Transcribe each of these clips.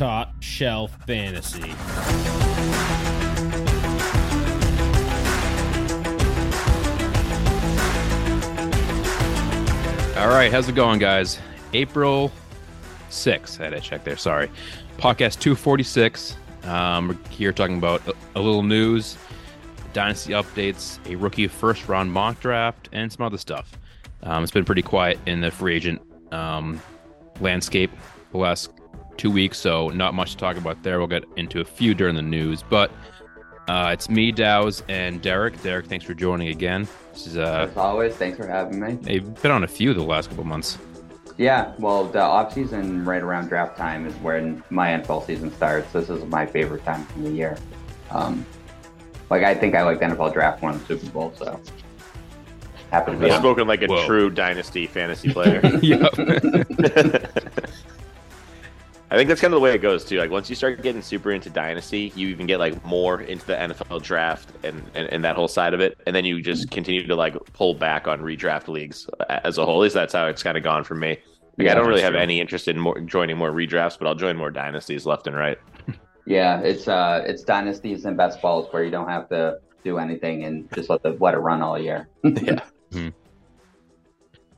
Top Shelf Fantasy. All right, how's it going, guys? April 6th, I had to check there, sorry. Podcast 246. Um, we're here talking about a, little news, dynasty updates, a rookie first round mock draft, and some other stuff. Um, it's been pretty quiet in the free agent um, landscape the last two weeks, so not much to talk about there. We'll get into a few during the news, but uh, it's me, Dows, and Derek. Derek, thanks for joining again. This is uh, As always, thanks for having me. I've been on a few the last couple months. Yeah, well, the off season right around draft time is when my NFL season starts. This is my favorite time of the year. Um, like I think I like the NFL draft more than the Super Bowl, so happy to be I've on. spoken like a Whoa. true dynasty fantasy player. yep. I think that's kind of the way it goes too. Like once you start getting super into dynasty, you even get like more into the NFL draft and, and, and that whole side of it, and then you just continue to like pull back on redraft leagues as a whole. At least that's how it's kind of gone for me. Like Yeah, I don't really have true. any interest in more joining more redrafts, but I'll join more dynasties left and right. Yeah, it's uh, it's dynasties and best balls where you don't have to do anything and just let the let it run all year. yeah.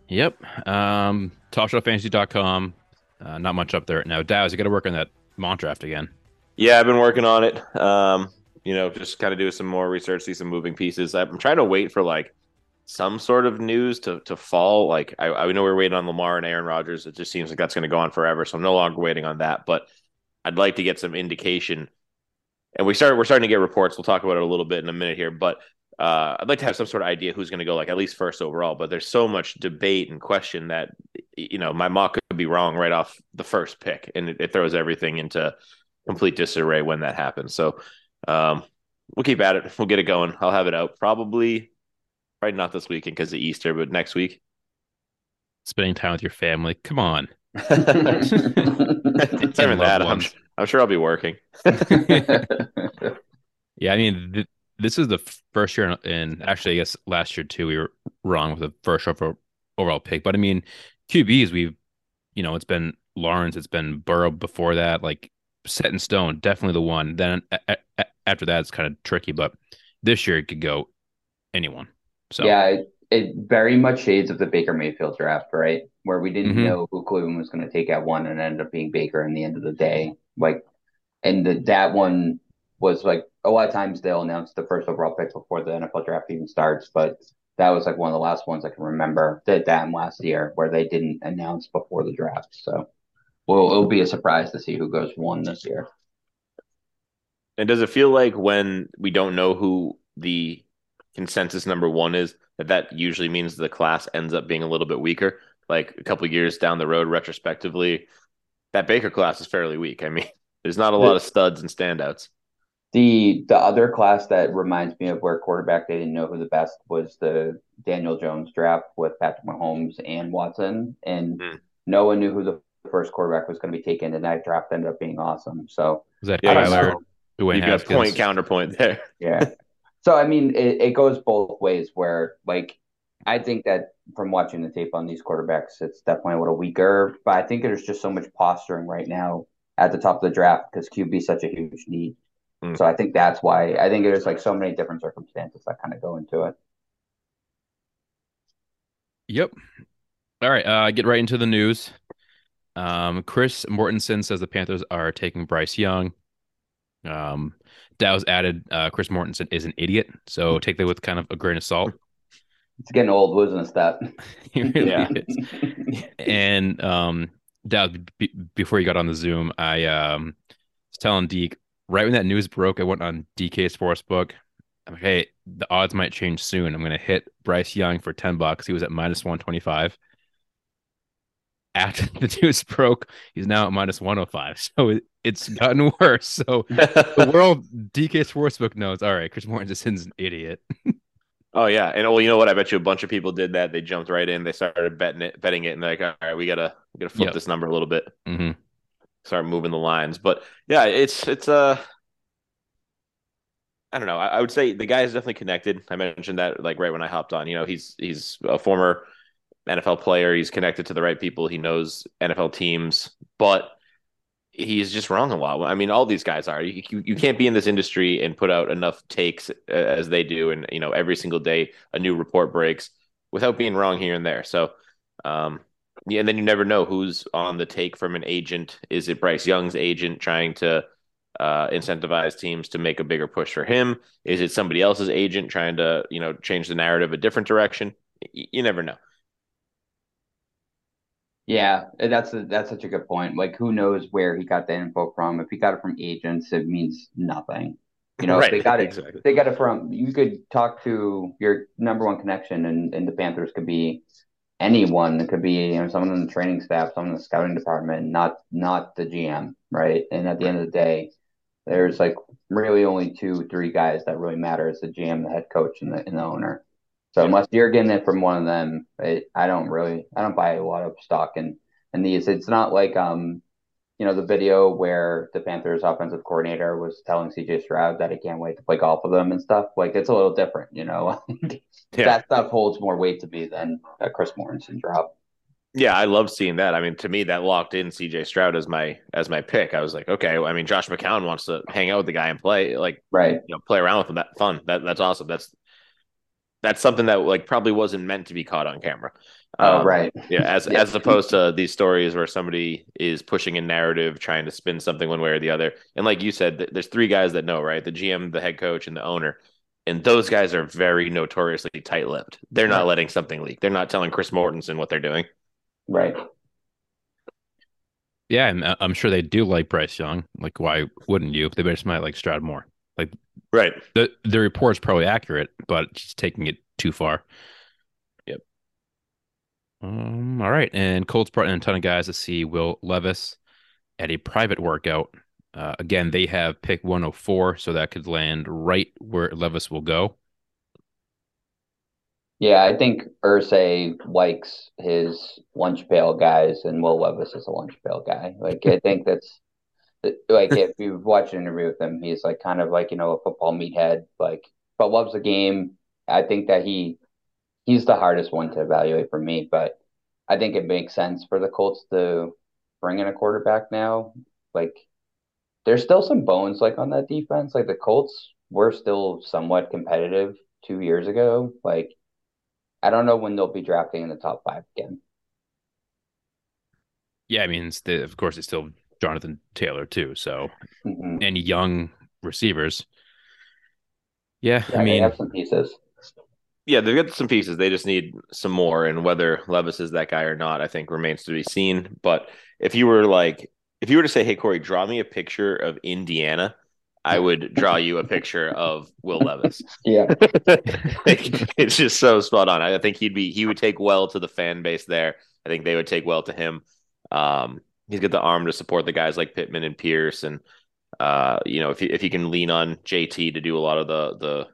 Yep. Um, TopShelfFantasy.com. Uh, not much up there now. Daz, you got to work on that mock draft again. Yeah, I've been working on it. Um, you know, just kind of do some more research, see some moving pieces. I'm trying to wait for like some sort of news to to fall. Like I, I know we're waiting on Lamar and Aaron Rodgers. It just seems like that's going to go on forever. So I'm no longer waiting on that. But I'd like to get some indication. And we start we're starting to get reports. We'll talk about it a little bit in a minute here. But uh, I'd like to have some sort of idea who's going to go like at least first overall. But there's so much debate and question that you know my mock could be wrong right off the first pick, and it, it throws everything into complete disarray when that happens. So um, we'll keep at it. We'll get it going. I'll have it out probably, probably not this weekend because of Easter, but next week. Spending time with your family. Come on. even that. I'm. I'm sure I'll be working. Yeah, I mean, th- this is the first year, in, in actually, I guess last year too, we were wrong with the first over, overall pick. But I mean, QBs, we've, you know, it's been Lawrence, it's been Burrow before that, like set in stone, definitely the one. Then a- a- after that, it's kind of tricky. But this year, it could go anyone. So Yeah, it, it very much shades of the Baker Mayfield draft, right? Where we didn't Mhm. know who Cleveland was going to take at one and ended up being Baker in the end of the day. Like, and the, that one was like a lot of times they'll announce the first overall pick before the NFL draft even starts, but that was like one of the last ones I can remember that that last year where they didn't announce before the draft. So, well, it'll be a surprise to see who goes one this year. And does it feel like when we don't know who the consensus number one is, that that usually means the class ends up being a little bit weaker? Like a couple years down the road, retrospectively, that Baker class is fairly weak. I mean, there's not a lot of studs and standouts. The the other class that reminds me of where quarterback they didn't know who the best was the Daniel Jones draft with Patrick Mahomes and Watson, and Hmm. no one knew who the first quarterback was going to be taken, and that draft ended up being awesome. So is that Yeah, Kyler, so- Dwayne You've got Haskins? point counterpoint there. yeah, so I mean it, it goes both ways. Where like I think that from watching the tape on these quarterbacks, it's definitely a little weaker, but I think there's just so much posturing right now at the top of the draft because QB is such a huge need. Hmm. So I think that's why I think there's like so many different circumstances that kind of go into it. Yep. All right. Uh, get right into the news. Um, Chris Mortensen says the Panthers are taking Bryce Young. Um, Dow's added uh, Chris Mortensen is an idiot, so take that with kind of a grain of salt. It's getting old a step. He really Yeah. is. And um, Dow, b- before you got on the Zoom, I um, was telling Deke right when that news broke, I went on DK Sportsbook. I'm like, hey, the odds might change soon. I'm going to hit Bryce Young for 10 bucks. He was at minus 125. After the news broke, he's now at minus 105. So it, it's gotten worse. So the world, DK Sportsbook knows, all right, Chris Morton Mortensen's an idiot. Oh yeah, and well, you know what? I bet you a bunch of people did that. They jumped right in. They started betting it, betting it, and they're like, "All right, we gotta, we gotta flip Yep. this number a little bit, hmm start moving the lines." But yeah, it's it's uh, I don't know. I, I would say the guy is definitely connected. I mentioned that like right when I hopped on. You know, he's he's a former NFL player. He's connected to the right people. He knows NFL teams, but he's just wrong a lot. I mean, all these guys are. You, you, you can't be in this industry and put out enough takes uh, as they do, and you know every single day a new report breaks without being wrong here and there. So, um, yeah, and then you never know who's on the take from an agent. Is it Bryce Young's agent trying to uh, incentivize teams to make a bigger push for him? Is it somebody else's agent trying to you know change the narrative a different direction? Y- you never know. Yeah, that's a, that's such a good point. Like, who knows where he got the info from? If he got it from agents, it means nothing. You know, Right, if they got it, exactly. they got it from. You could talk to your number one connection, and, and the Panthers could be anyone. It could be you know someone in the training staff, someone in the scouting department, not not the GM, right? And at the end of the day, there's like really only two, three guys that really matter: it's the GM, the head coach, and the and the owner. So unless you're getting it from one of them, it, I don't really, I don't buy a lot of stock in in these. It's not like um, you know, the video where the Panthers offensive coordinator was telling CJ Stroud that he can't wait to play golf with them and stuff. Like it's a little different, you know. Yeah. That stuff holds more weight to me than a Chris Mortensen drop. Yeah, I love seeing that. I mean, to me, that locked in CJ Stroud as my as my pick. I was like, okay. I mean, Josh McCown wants to hang out with the guy and play, like Right. you know, play around with him. That fun. That that's awesome. That's that's something that like probably wasn't meant to be caught on camera. Oh, Um, right. Yeah, as Yeah. as opposed to these stories where somebody is pushing a narrative, trying to spin something one way or the other. And like you said, th- there's three guys that know, right? The GM, the head coach, and the owner. And those guys are very notoriously tight-lipped. They're not letting something leak. They're not telling Chris Mortensen what they're doing. Right. Yeah, I'm, I'm sure they do like Bryce Young. Like, why wouldn't you? They just might like Stroud more. Right. The the report's probably accurate, but just taking it too far. Um. All right, and Colts brought in a ton of guys to see Will Levis at a private workout. Uh, again, they have pick 104, so that could land right where Levis will go. Yeah, I think Irsay likes his lunch pail guys, and Will Levis is a lunch pail guy. Like, I think that's like if you've watched an interview with him, he's like kind of like you know a football meathead, like but loves the game. I think that he he's the hardest one to evaluate for me, but I think it makes sense for the Colts to bring in a quarterback now. Like, there's still some bones like on that defense. Like the Colts were still somewhat competitive two years ago. Like. I don't know when they'll be drafting in the top five again. Yeah, I mean, it's the, of course, it's still Jonathan Taylor too. So Mhm. any young receivers. Yeah, Yeah, I they mean, have some pieces. Yeah, they've got some pieces. They just need some more. And whether Levis is that guy or not, I think remains to be seen. But if you were like, if you were to say, hey, Corey, draw me a picture of Indiana, I would draw you a picture of Will Levis. Yeah, it's just so spot on. I think he'd be he would take well to the fan base there. I think they would take well to him. Um, he's got the arm to support the guys like Pittman and Pierce, and uh, you know if he, if he can lean on JT to do a lot of the the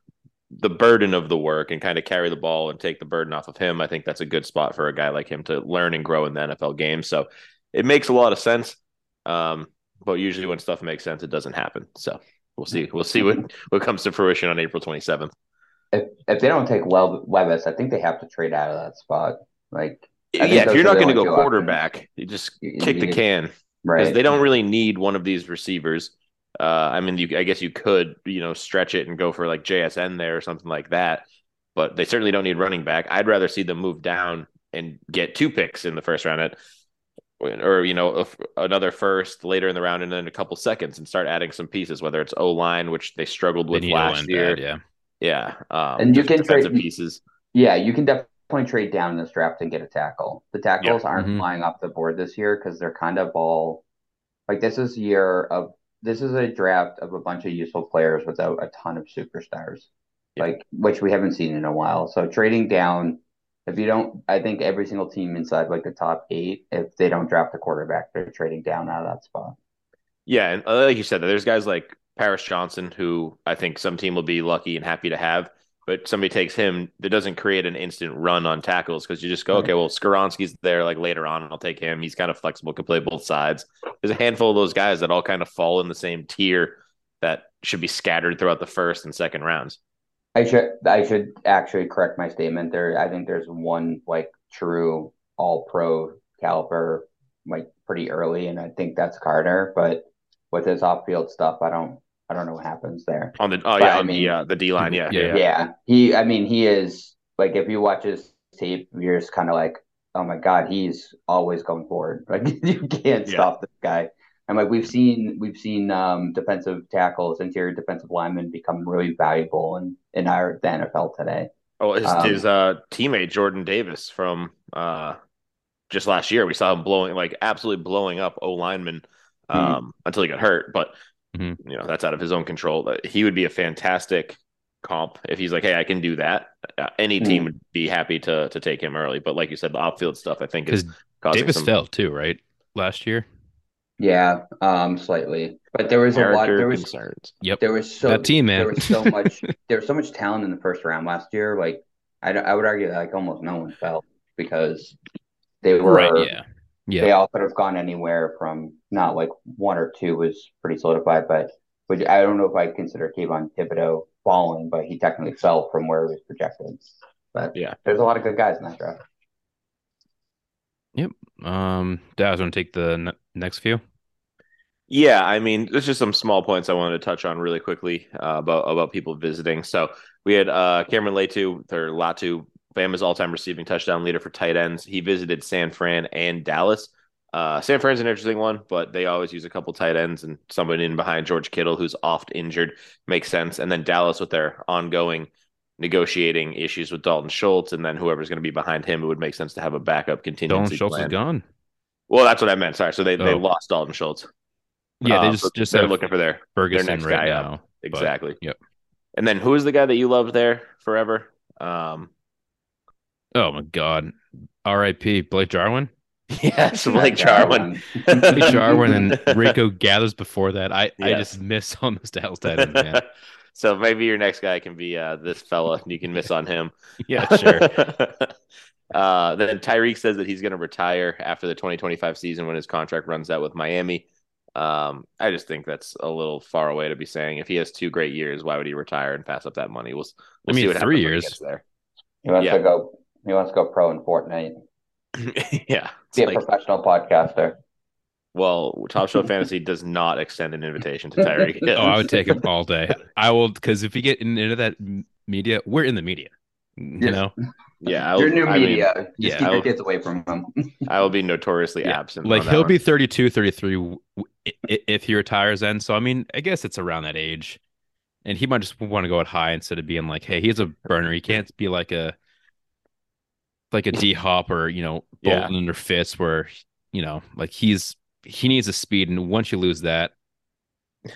the burden of the work and kind of carry the ball and take the burden off of him, I think that's a good spot for a guy like him to learn and grow in the NFL game. So it makes a lot of sense. Um, but usually when stuff makes sense, it doesn't happen. So we'll see. We'll see what what comes to fruition on April 27th. if if they don't take well Levis, I think they have to trade out of that spot. Like, yeah, if you're not going to go quarterback, you just You- kick you the can because right? they don't really need one of these receivers. Uh, I mean, you, I guess you could, you know, stretch it and go for like JSN there or something like that, but they certainly don't need running back. I'd rather see them move down and get two picks in the first round at, or you know, another first later in the round and then a couple seconds and start adding some pieces, whether it's O line, which they struggled with need last year. bad, yeah. Yeah, um, And you can trade- defensive pieces. Yeah, you can definitely trade down in this draft and get a tackle. The tackles aren't Mhm. flying off the board this year because they're kind of all like this is year of this is a draft of a bunch of useful players without a ton of superstars, Yeah. like which we haven't seen in a while. So trading down, if you don't, I think every single team inside like the top eight, if they don't draft a quarterback, they're trading down out of that spot. Yeah, and uh, like you said, there's guys like Paris Johnson who I think some team will be lucky and happy to have, but somebody takes him that doesn't create an instant run on tackles because you just go, okay, well, Skoronski's there like later on, I'll take him. He's kind of flexible, can play both sides. There's a handful of those guys that all kind of fall in the same tier that should be scattered throughout the first and second rounds. I should I should actually correct my statement there. I think there's one like true all pro caliber like pretty early, and I think that's Carter. But with his off-field stuff, I don't I don't know what happens there. On the oh But, yeah, I on the uh, the D line, yeah, Yeah. yeah, Yeah, he. I mean, he is like if you watch his tape, you're just kind of like, oh my god, he's always going forward. Like you can't Yeah. stop this guy. And like we've seen, we've seen um, defensive tackles, interior defensive linemen become really valuable in in our the NFL today. Oh, his, Um, his uh, teammate Jordan Davis from uh, just last year, we saw him blowing like absolutely blowing up O lineman um, until he got hurt. But Mhm. you know that's out of his own control. He would be a fantastic comp if he's like, hey, I can do that. Uh, any team Mhm. would be happy to to take him early. But like you said, the off field stuff I think is Because causing Davis some fell too, right? Last year. Yeah, um, slightly, but there was a lot. character There was concerns. Yep. there was so that team, man. there was so much there was so much talent in the first round last year. Like I, I would argue that like almost no one fell because they were right. Yeah. Yeah. they all could have gone anywhere from not like one or two was pretty solidified, but which I don't know if I consider Kayvon Thibodeaux falling, but he technically fell from where he was projected. But Yeah. there's a lot of good guys in that draft. Yep. Um, Daz, want to take the ne- next few? Yeah, I mean, there's just some small points I wanted to touch on really quickly uh, about about people visiting. So we had uh, Cameron Latu, or Latu, Bama's all-time receiving touchdown leader for tight ends. He visited San Fran and Dallas. Uh, San Fran's an interesting one, but they always use a couple tight ends and someone in behind George Kittle, who's oft injured, makes sense. And then Dallas with their ongoing negotiating issues with Dalton Schultz, and then whoever's going to be behind him, it would make sense to have a backup contingency Dalton Schultz plan. is gone. Well, that's what I meant. Sorry, so they, they Oh. lost Dalton Schultz. Yeah, Uh, they just so just they're looking for their Ferguson next right guy up. now. but- exactly. yep. And then who is the guy that you loved there forever? Um, Oh my God. R.I.P. Blake Jarwin. yes, Blake Jarwin. Blake Jarwin and Rico Gathers before that. I I just miss on those Dallas tight man. so maybe your next guy can be uh, this fella. and You can miss on him. Yeah, sure. uh, then Tyreek says that he's going to retire after the 2025 season when his contract runs out with Miami. Um, I just think that's a little far away to be saying. If he has two great years, why would he retire and pass up that money? We'll, we'll I mean, see what three happens when he years. gets there. He wants Yeah. to go. He wants to go pro in Fortnite. yeah. It's Be a like, professional podcaster. well, Top Shelf Fantasy does not extend an invitation to Tyreek Hill. Oh, I would take him all day. I will because if you get in- into that media, we're in the media. You Yeah. know, Yeah, I Your new I mean, media. Just yeah, keep I your will- kids away from him. I will be notoriously Yeah, absent. like he'll one. be 32, 33 w- i- i- if he retires then. So I mean, I guess it's around that age. And he might just want to go out high instead of being like, hey, he's a burner. He can't be like a like a D hop or, you know, Yeah. Boldin or Fitz where, you know, like he's he needs a speed. And once you lose that,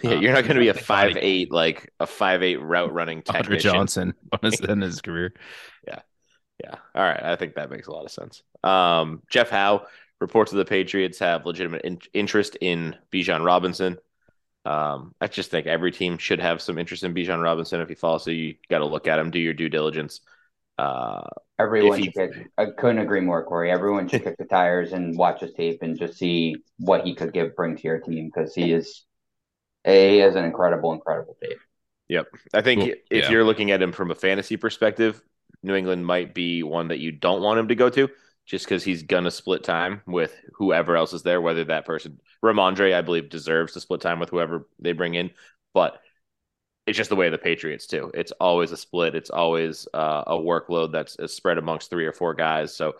Yeah, you're not going to be a five eight like a five eight route running Andre. Johnson on in his career. Yeah. Yeah. All right. I think that makes a lot of sense. Um, Jeff Howe reports that the Patriots have legitimate in- interest in Bijan Robinson. Um, I just think every team should have some interest in Bijan Robinson. If you follow, so you got to look at him, do your due diligence. Uh, Everyone If should he- kick. I couldn't agree more, Corey. Everyone should kick the tires and watch his tape and just see what he could give bring to your team because he is a he has an incredible, incredible tape. Yep, I think Well, if yeah. you're looking at him from a fantasy perspective, New England might be one that you don't want him to go to just because he's going to split time with whoever else is there, whether that person, Rhamondre, I believe, deserves to split time with whoever they bring in. But it's just the way of the Patriots, too. It's always a split, it's always uh, a workload that's is spread amongst three or four guys. So,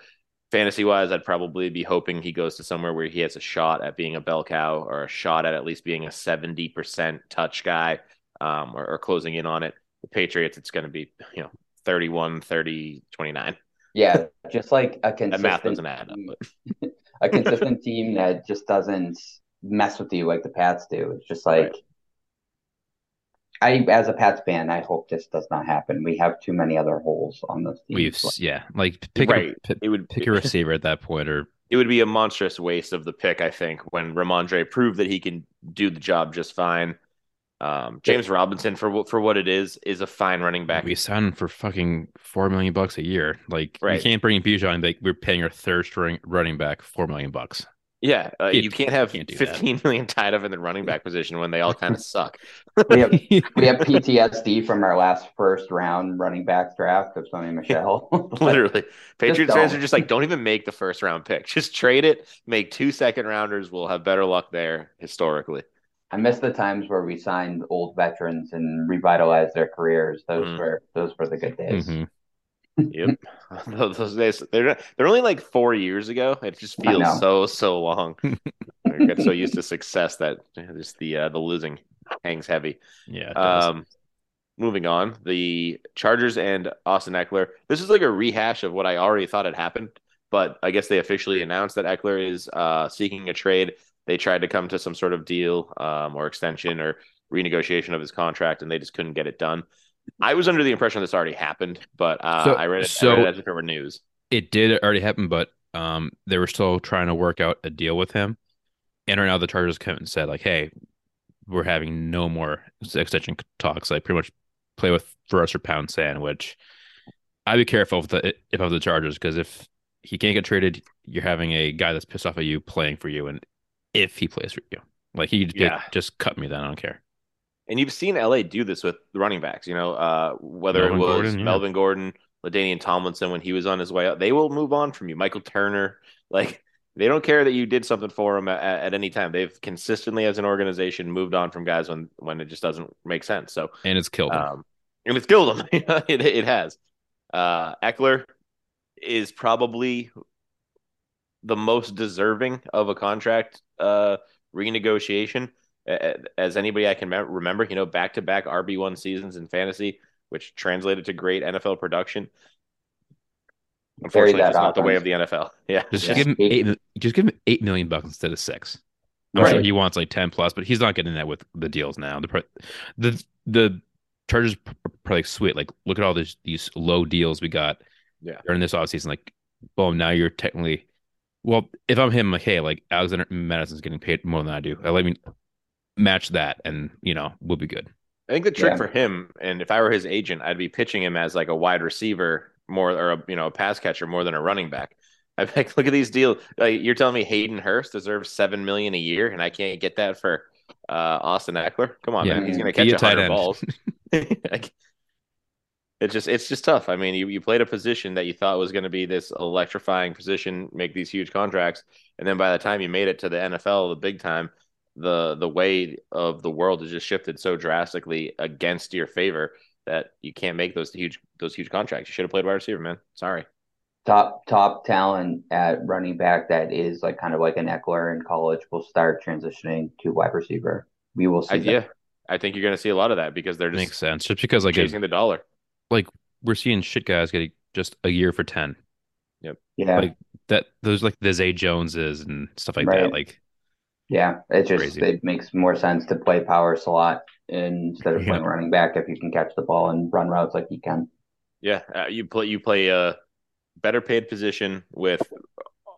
fantasy wise, I'd probably be hoping he goes to somewhere where he has a shot at being a bell cow or a shot at at least being a 70% touch guy um, or, or closing in on it. The Patriots, it's going to be, you know, 31, 30, 29. Yeah, just like a That consistent math doesn't add up. But a consistent team that just doesn't mess with you like the Pats do. It's just like I, as a Pats fan, I hope this does not happen. We have too many other holes on this team. We've Like, yeah, like pick right. a It would pick a receiver at that point, or it would be a monstrous waste of the pick, I think, when Rhamondre proved that he can do the job just fine. Um, James Robinson, for what for what it is, is a fine running back. we signed him for fucking four million bucks a year. Like Right. we can't bring in Bijan. Like we're paying our third string running back four million bucks. Yeah, uh, You you can't have can't do that. 15 million tied up in the running back position when they all kind of suck. We have we have PTSD from our last first round running back draft of Sony Michel. Literally, Patriots fans are just like, don't even make the first round pick. Just trade it. Make two second rounders. We'll have better luck there historically. I miss the times where we signed old veterans and revitalized their careers. Those Mm. were those were the good days. Mhm. Yep, those, those days they're they're only like four years ago. It just feels so so long. I get so used to success that just the uh, the losing hangs heavy. Yeah. Um, moving on, the Chargers and Austin Ekeler. This is like a rehash of what I already thought had happened, but I guess they officially announced that Ekeler is uh, seeking a trade. They tried to come to some sort of deal um, or extension or renegotiation of his contract, and they just couldn't get it done. I was under the impression this already happened, but uh, So- I read it. so- I read it as if it were news. it did already happen, but um, they were still trying to work out a deal with him. And right now, the Chargers came and said, like, "Hey, we're having no more extension talks. Like, pretty much play with first or pound sandwich." I'd be careful if the if I was the Chargers because if he can't get traded, you're having a guy that's pissed off at you playing for you, and if he plays for you, like he Yeah. just cut me, then I don't care. And you've seen LA do this with the running backs, you know, uh, whether Melvin it was Gordon, yeah. Melvin Gordon, LaDainian Tomlinson when he was on his way out, they will move on from you. Michael Turner, like they don't care that you did something for them at, at any time. They've consistently, as an organization, moved on from guys when when it just doesn't make sense. So, And it's killed him. um, and it's killed them. it, it has. Uh, Ekeler is probably the most deserving of a contract uh, renegotiation as anybody I can remember. You know, back to back RB one seasons in fantasy, which translated to great NFL production. Unfortunately, that's not the way of the NFL. Yeah, Just Yeah. give him eight. Just give him eight million bucks instead of six. I'm Right. sure he wants like ten plus, but he's not getting that with the deals now. The pri- the the Chargers are probably like, sweet. Like look at all these these low deals we got Yeah. during this offseason. Like, boom, now you're technically. Well, if I'm him, like, hey, like Alexander Mattison's getting paid more than I do. Uh, Let me match that, and you know we'll be good. I think the trick Yeah. for him, and if I were his agent, I'd be pitching him as like a wide receiver more, or a you know a pass catcher more than a running back. I like look at these deals. Like you're telling me Hayden Hurst deserves seven million a year, and I can't get that for uh, Austin Ekeler. Come on, Yeah. man, he's going to Be catch a tight hundred end. balls. Like, it's just it's just tough. I mean, you, you played a position that you thought was going to be this electrifying position, make these huge contracts, and then by the time you made it to the NFL, the big time, the the way of the world has just shifted so drastically against your favor that you can't make those huge those huge contracts. You should have played wide receiver, man. Sorry. Top top talent at running back that is like kind of like an Ekeler in college will start transitioning to wide receiver. We will see. I, that. yeah, I think you're going to see a lot of that because they're just Makes sense. Just because like chasing the dollar. like we're seeing shit guys getting just a year for ten. Yep. Yeah, Like that. Those like the Zay Joneses and stuff like Right. that. Like yeah. It just Crazy. it makes more sense to play power slot instead of Yeah. playing running back if you can catch the ball and run routes like he can. Yeah, uh, you play you play a better paid position with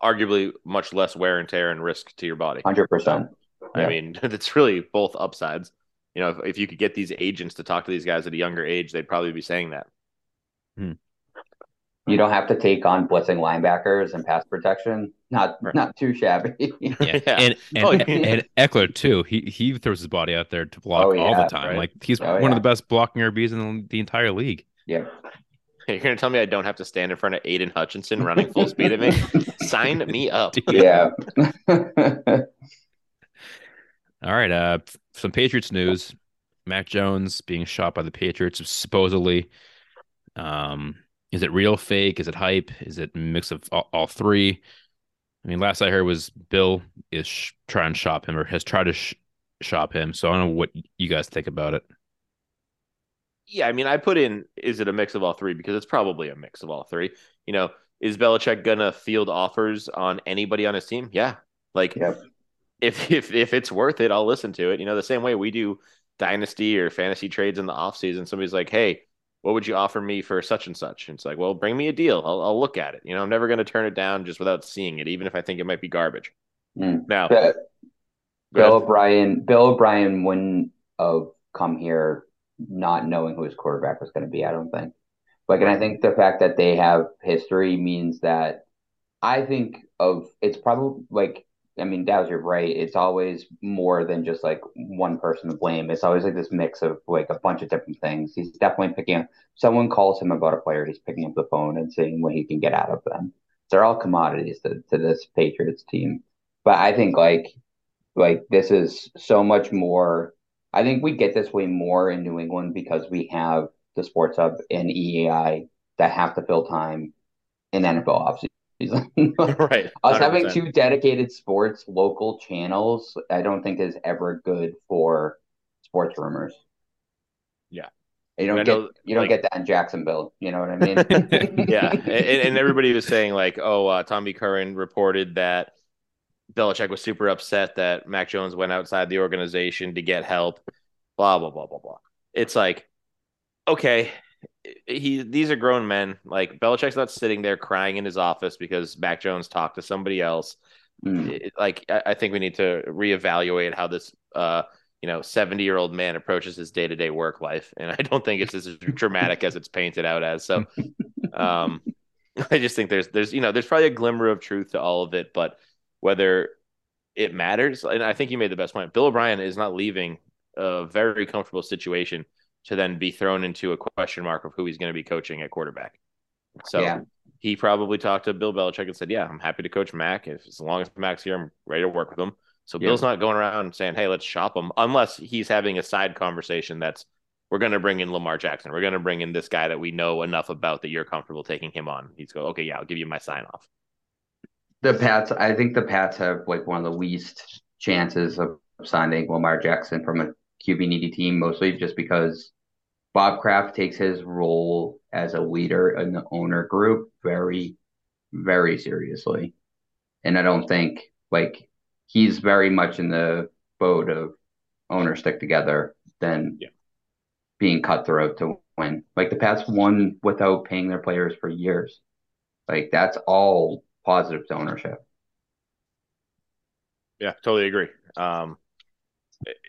arguably much less wear and tear and risk to your body. Hundred percent. I Yeah. mean, it's really both upsides. You know, if, if you could get these agents to talk to these guys at a younger age, they'd probably be saying that. You don't have to take on blitzing linebackers and pass protection. Not Right. not too shabby. yeah, Yeah. and and, Oh, yeah. and Ekeler too. He he throws his body out there to block Oh, all the time. right. Like he's Oh, one yeah. of the best blocking RBs in the entire league. yeah. You're going to tell me I don't have to stand in front of Aidan Hutchinson running full speed at me? Sign me up. Yeah. All right. Uh, some Patriots news. Mac Jones being shot by the Patriots supposedly. Um, is it real, fake? Is it hype? Is it a mix of all, all three? I mean, last I heard was Bill is sh- trying to shop him or has tried to sh- shop him. So I don't know what you guys think about it. Yeah, I mean, I put in is it a mix of all three because it's probably a mix of all three. You know, is Belichick gonna field offers on anybody on his team? Yeah, like Yep. if if if it's worth it, I'll listen to it. You know, the same way we do dynasty or fantasy trades in the offseason. Somebody's like, "Hey, what would you offer me for such and such?" And it's like, "Well, bring me a deal. I'll, I'll look at it." You know, I'm never gonna turn it down just without seeing it, even if I think it might be garbage. Mm. Now, Bill Bill. O'Brien Bill O'Brien wouldn't have come here not knowing who his quarterback was going to be, I don't think. Like, and I think the fact that they have history means that I think of it's probably like I mean, Dow's you're right. It's always more than just like one person to blame. It's always like this mix of like a bunch of different things. He's definitely picking up. Someone calls him about a player, he's picking up the phone and seeing what he can get out of them. They're all commodities to, to this Patriots team. But I think like like this is so much more. I think we get this way more in New England because we have the Sports Hub and EAI that have to fill time in NFL offseason. right. Us having 100%. two dedicated sports local channels, I don't think is ever good for sports rumors. Yeah. You don't I get know, you don't like- get that in Jacksonville. You know what I mean? yeah, and, and everybody was saying like, oh, uh, Tommy Curran reported that Belichick was super upset that Mac Jones went outside the organization to get help. Blah blah blah blah blah. It's like, okay, he these are grown men. Like Belichick's not sitting there crying in his office because Mac Jones talked to somebody else. Mm. Like I, I think we need to reevaluate how this uh you know 70 year old man approaches his day-to-day work life and i don't think it's as dramatic as it's painted out as so um i just think there's there's you know there's probably a glimmer of truth to all of it but whether it matters and i think you made the best point bill o'brien is not leaving a very comfortable situation to then be thrown into a question mark of who he's going to be coaching at quarterback so Yeah. he probably talked to bill belichick and said yeah i'm happy to coach mac if as long as mac's here i'm ready to work with him so Yeah. Bill's not going around saying, "Hey, let's shop him," unless he's having a side conversation that's, "We're going to bring in Lamar Jackson. We're going to bring in this guy that we know enough about that you're comfortable taking him on." He's go, "Okay, yeah, I'll give you my sign off." The Pats, I think the Pats have like one of the least chances of signing Lamar Jackson from a QB needy team, mostly just because Bob Kraft takes his role as a leader in the owner group very, very seriously. And I don't think like he's very much in the boat of owners stick together than Yeah. being cutthroat to win. Like the Pats won without paying their players for years. Like that's all positive to ownership. Yeah, totally agree. Um,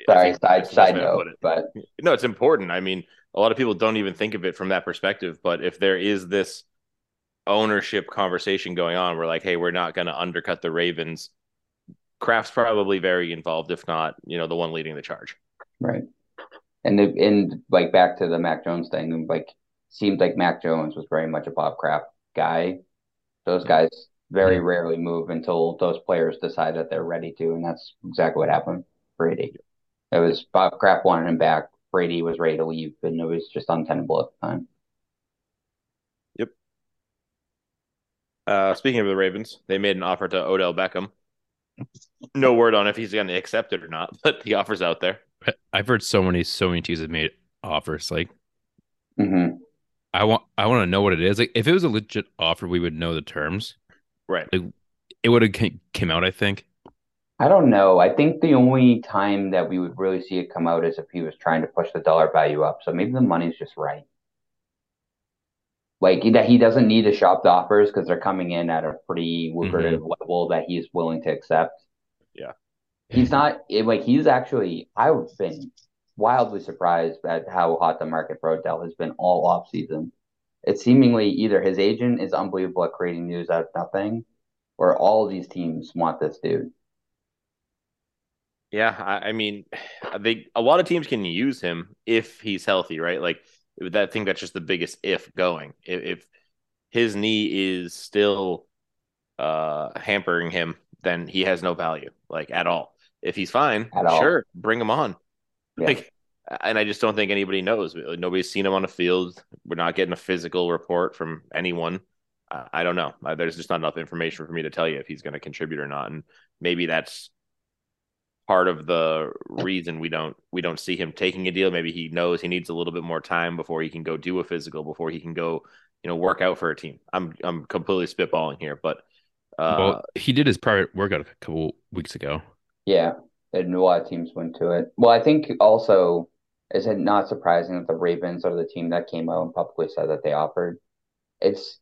Sorry, side that's the best side note, but No, it's important. I mean, a lot of people don't even think of it from that perspective. But if there is this ownership conversation going on, we're like, "Hey, we're not going to undercut the Ravens." Kraft's probably very involved, if not, you know, the one leading the charge. right. And the, and like back to the Mac Jones thing, like seemed like Mac Jones was very much a Bob Kraft guy. Those guys very rarely move until those players decide that they're ready to, and that's exactly what happened. Brady. It was Bob Kraft wanted him back. Brady was ready to leave, and it was just untenable at the time. Yep. Uh, speaking of the Ravens, they made an offer to Odell Beckham. No word on if he's going to accept it or not, but the offer's out there. I've heard so many so many teams have made offers. Like hmm I want I want to know what it is. Like if it was a legit offer, we would know the terms. Right. It would have came, came out. I think. I don't know. I think the only time that we would really see it come out is if he was trying to push the dollar value up. So maybe the money's just right. Like that he doesn't need to shop the offers because they're coming in at a pretty lucrative mm-hmm. level that he's willing to accept. Yeah. He's not like he's actually I've been wildly surprised at how hot the market for Odell has been all off season. It's seemingly either his agent is unbelievable at creating news out of nothing, or all these teams want this dude. Yeah, I, I mean, they a lot of teams can use him if he's healthy, right? Like that. thing that's just the biggest if going. If, if his knee is still uh hampering him, then he has no value, like at all. If he's fine, sure, bring him on. Yeah. Like, and I just don't think anybody knows. Nobody's seen him on the field. We're not getting a physical report from anyone. I I don't know. There's just not enough information for me to tell you if he's going to contribute or not. And maybe that's part of the reason we don't we don't see him taking a deal. Maybe he knows he needs a little bit more time before he can go do a physical, before he can go, you know, work out for a team. I'm I'm completely spitballing here, but uh, well, he did his private workout a couple weeks ago. Yeah, and a lot of teams went to it. Well, I think also, is it not surprising that the Ravens are the team that came out and publicly said that they offered? It's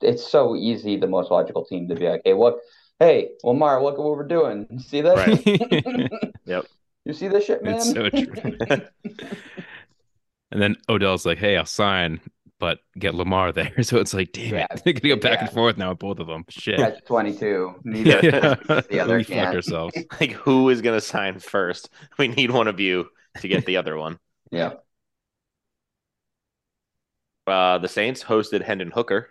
it's so easy, the most logical team to be like, hey, look, hey, Lamar, look at what we're doing. You see this? Right. Yep. You see this shit, man? It's so true. and then Odell's like, "Hey, I'll sign." but get Lamar there. So it's like, damn Yeah. it, they're gonna go back and forth now with both of them. Shit. That's 22. Neither Yeah. the other we fucked can't. ourselves. Like, who is going to sign first? We need one of you to get the other one. Yeah. Uh, the Saints hosted Hendon Hooker.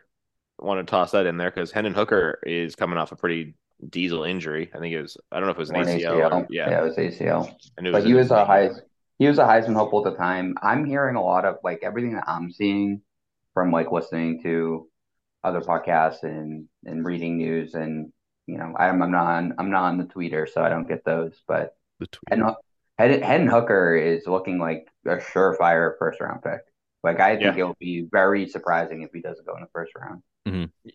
Want to toss that in there because Hendon Hooker is coming off a pretty diesel injury. I think it was. I don't know if it was an Or an ACL. or- yeah. yeah, it was ACL. I knew it But he was his a high he was a Heisman hopeful at the time. I'm hearing a lot of like everything that I'm seeing from like listening to other podcasts and and reading news and you know I'm I'm not on I'm not on the Twitter so I don't get those but The and Hed- Hendon Hooker is looking like a surefire first round pick. Like I think Yeah. it'll be very surprising if he doesn't go in the first round.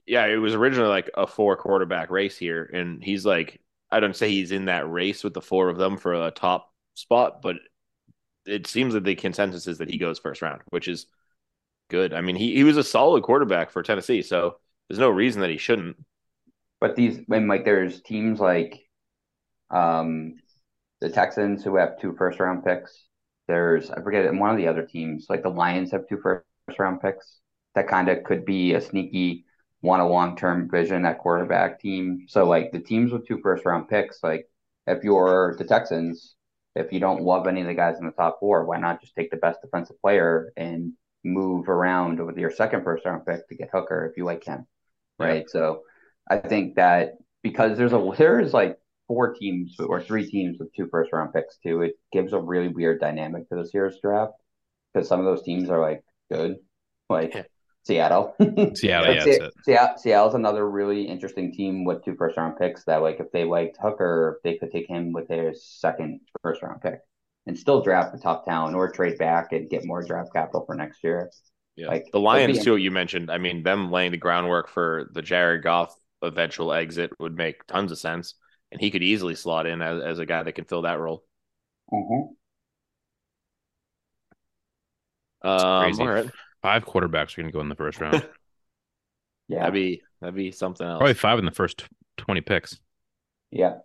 Yeah, it was originally like a four quarterback race here, and he's like, I don't say he's in that race with the four of them for a top spot, but it seems that the consensus is that he goes first round, which is good. I mean, he, he was a solid quarterback for Tennessee, so there's no reason that he shouldn't. But these when like there's teams like um the Texans who have two first round picks. There's I forget and one of the other teams, like the Lions have two first round picks. That kind of could be a sneaky one a long term vision at quarterback team. So like the teams with two first round picks, like if you're the Texans, if you don't love any of the guys in the top four, why not just take the best defensive player and move around with your second first round pick to get Hooker if you like him. Right. So I think that because there's a there's like four teams or three teams with two first round picks too, it gives a really weird dynamic to this year's draft because some of those teams are like good, like Yeah. Seattle. Seattle, Like, yeah, Se- that's it. Seattle, Seattle's another really interesting team with two first round picks that like if they liked Hooker, they could take him with their second first round pick and still draft the top talent or trade back and get more draft capital for next year. Yeah. Like, the Lions, be- too, you mentioned. I mean, them laying the groundwork for the Jared Goff eventual exit would make tons of sense. And he could easily slot in as, as a guy that can fill that role. Mhm. Um, all right. Five quarterbacks are gonna go in the first round. Yeah. That'd be that'd be something else. Probably five in the first twenty picks. Yeah.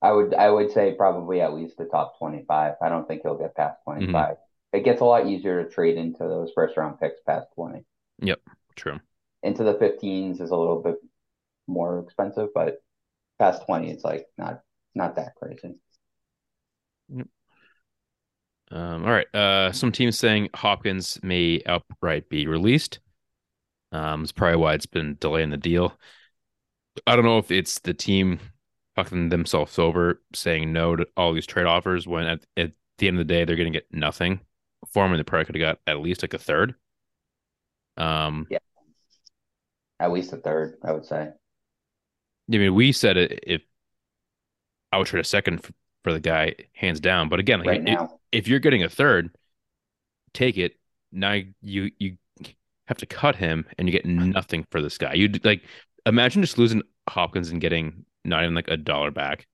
I would I would say probably at least the top 25. I don't think he'll get past 25. Mm-hmm. It gets a lot easier to trade into those first round picks past 20. Yep, True. Into the 15s is a little bit more expensive, but past 20 it's like not not that crazy. Um, all right. Uh, some teams saying Hopkins may outright be released. Um, it's probably why it's been delaying the deal. I don't know if it's the team fucking themselves over saying no to all these trade offers when at, at the end of the day they're going to get nothing for him and they probably could have got at least like a third. Um, yeah, At least a third, I would say. I mean, we said it if I would trade a second for, for the guy, hands down. But again, like, Right it- now. If you're getting a third, take it. Now you you have to cut him, and you get nothing for this guy. You like imagine just losing Hopkins and getting not even like a dollar back.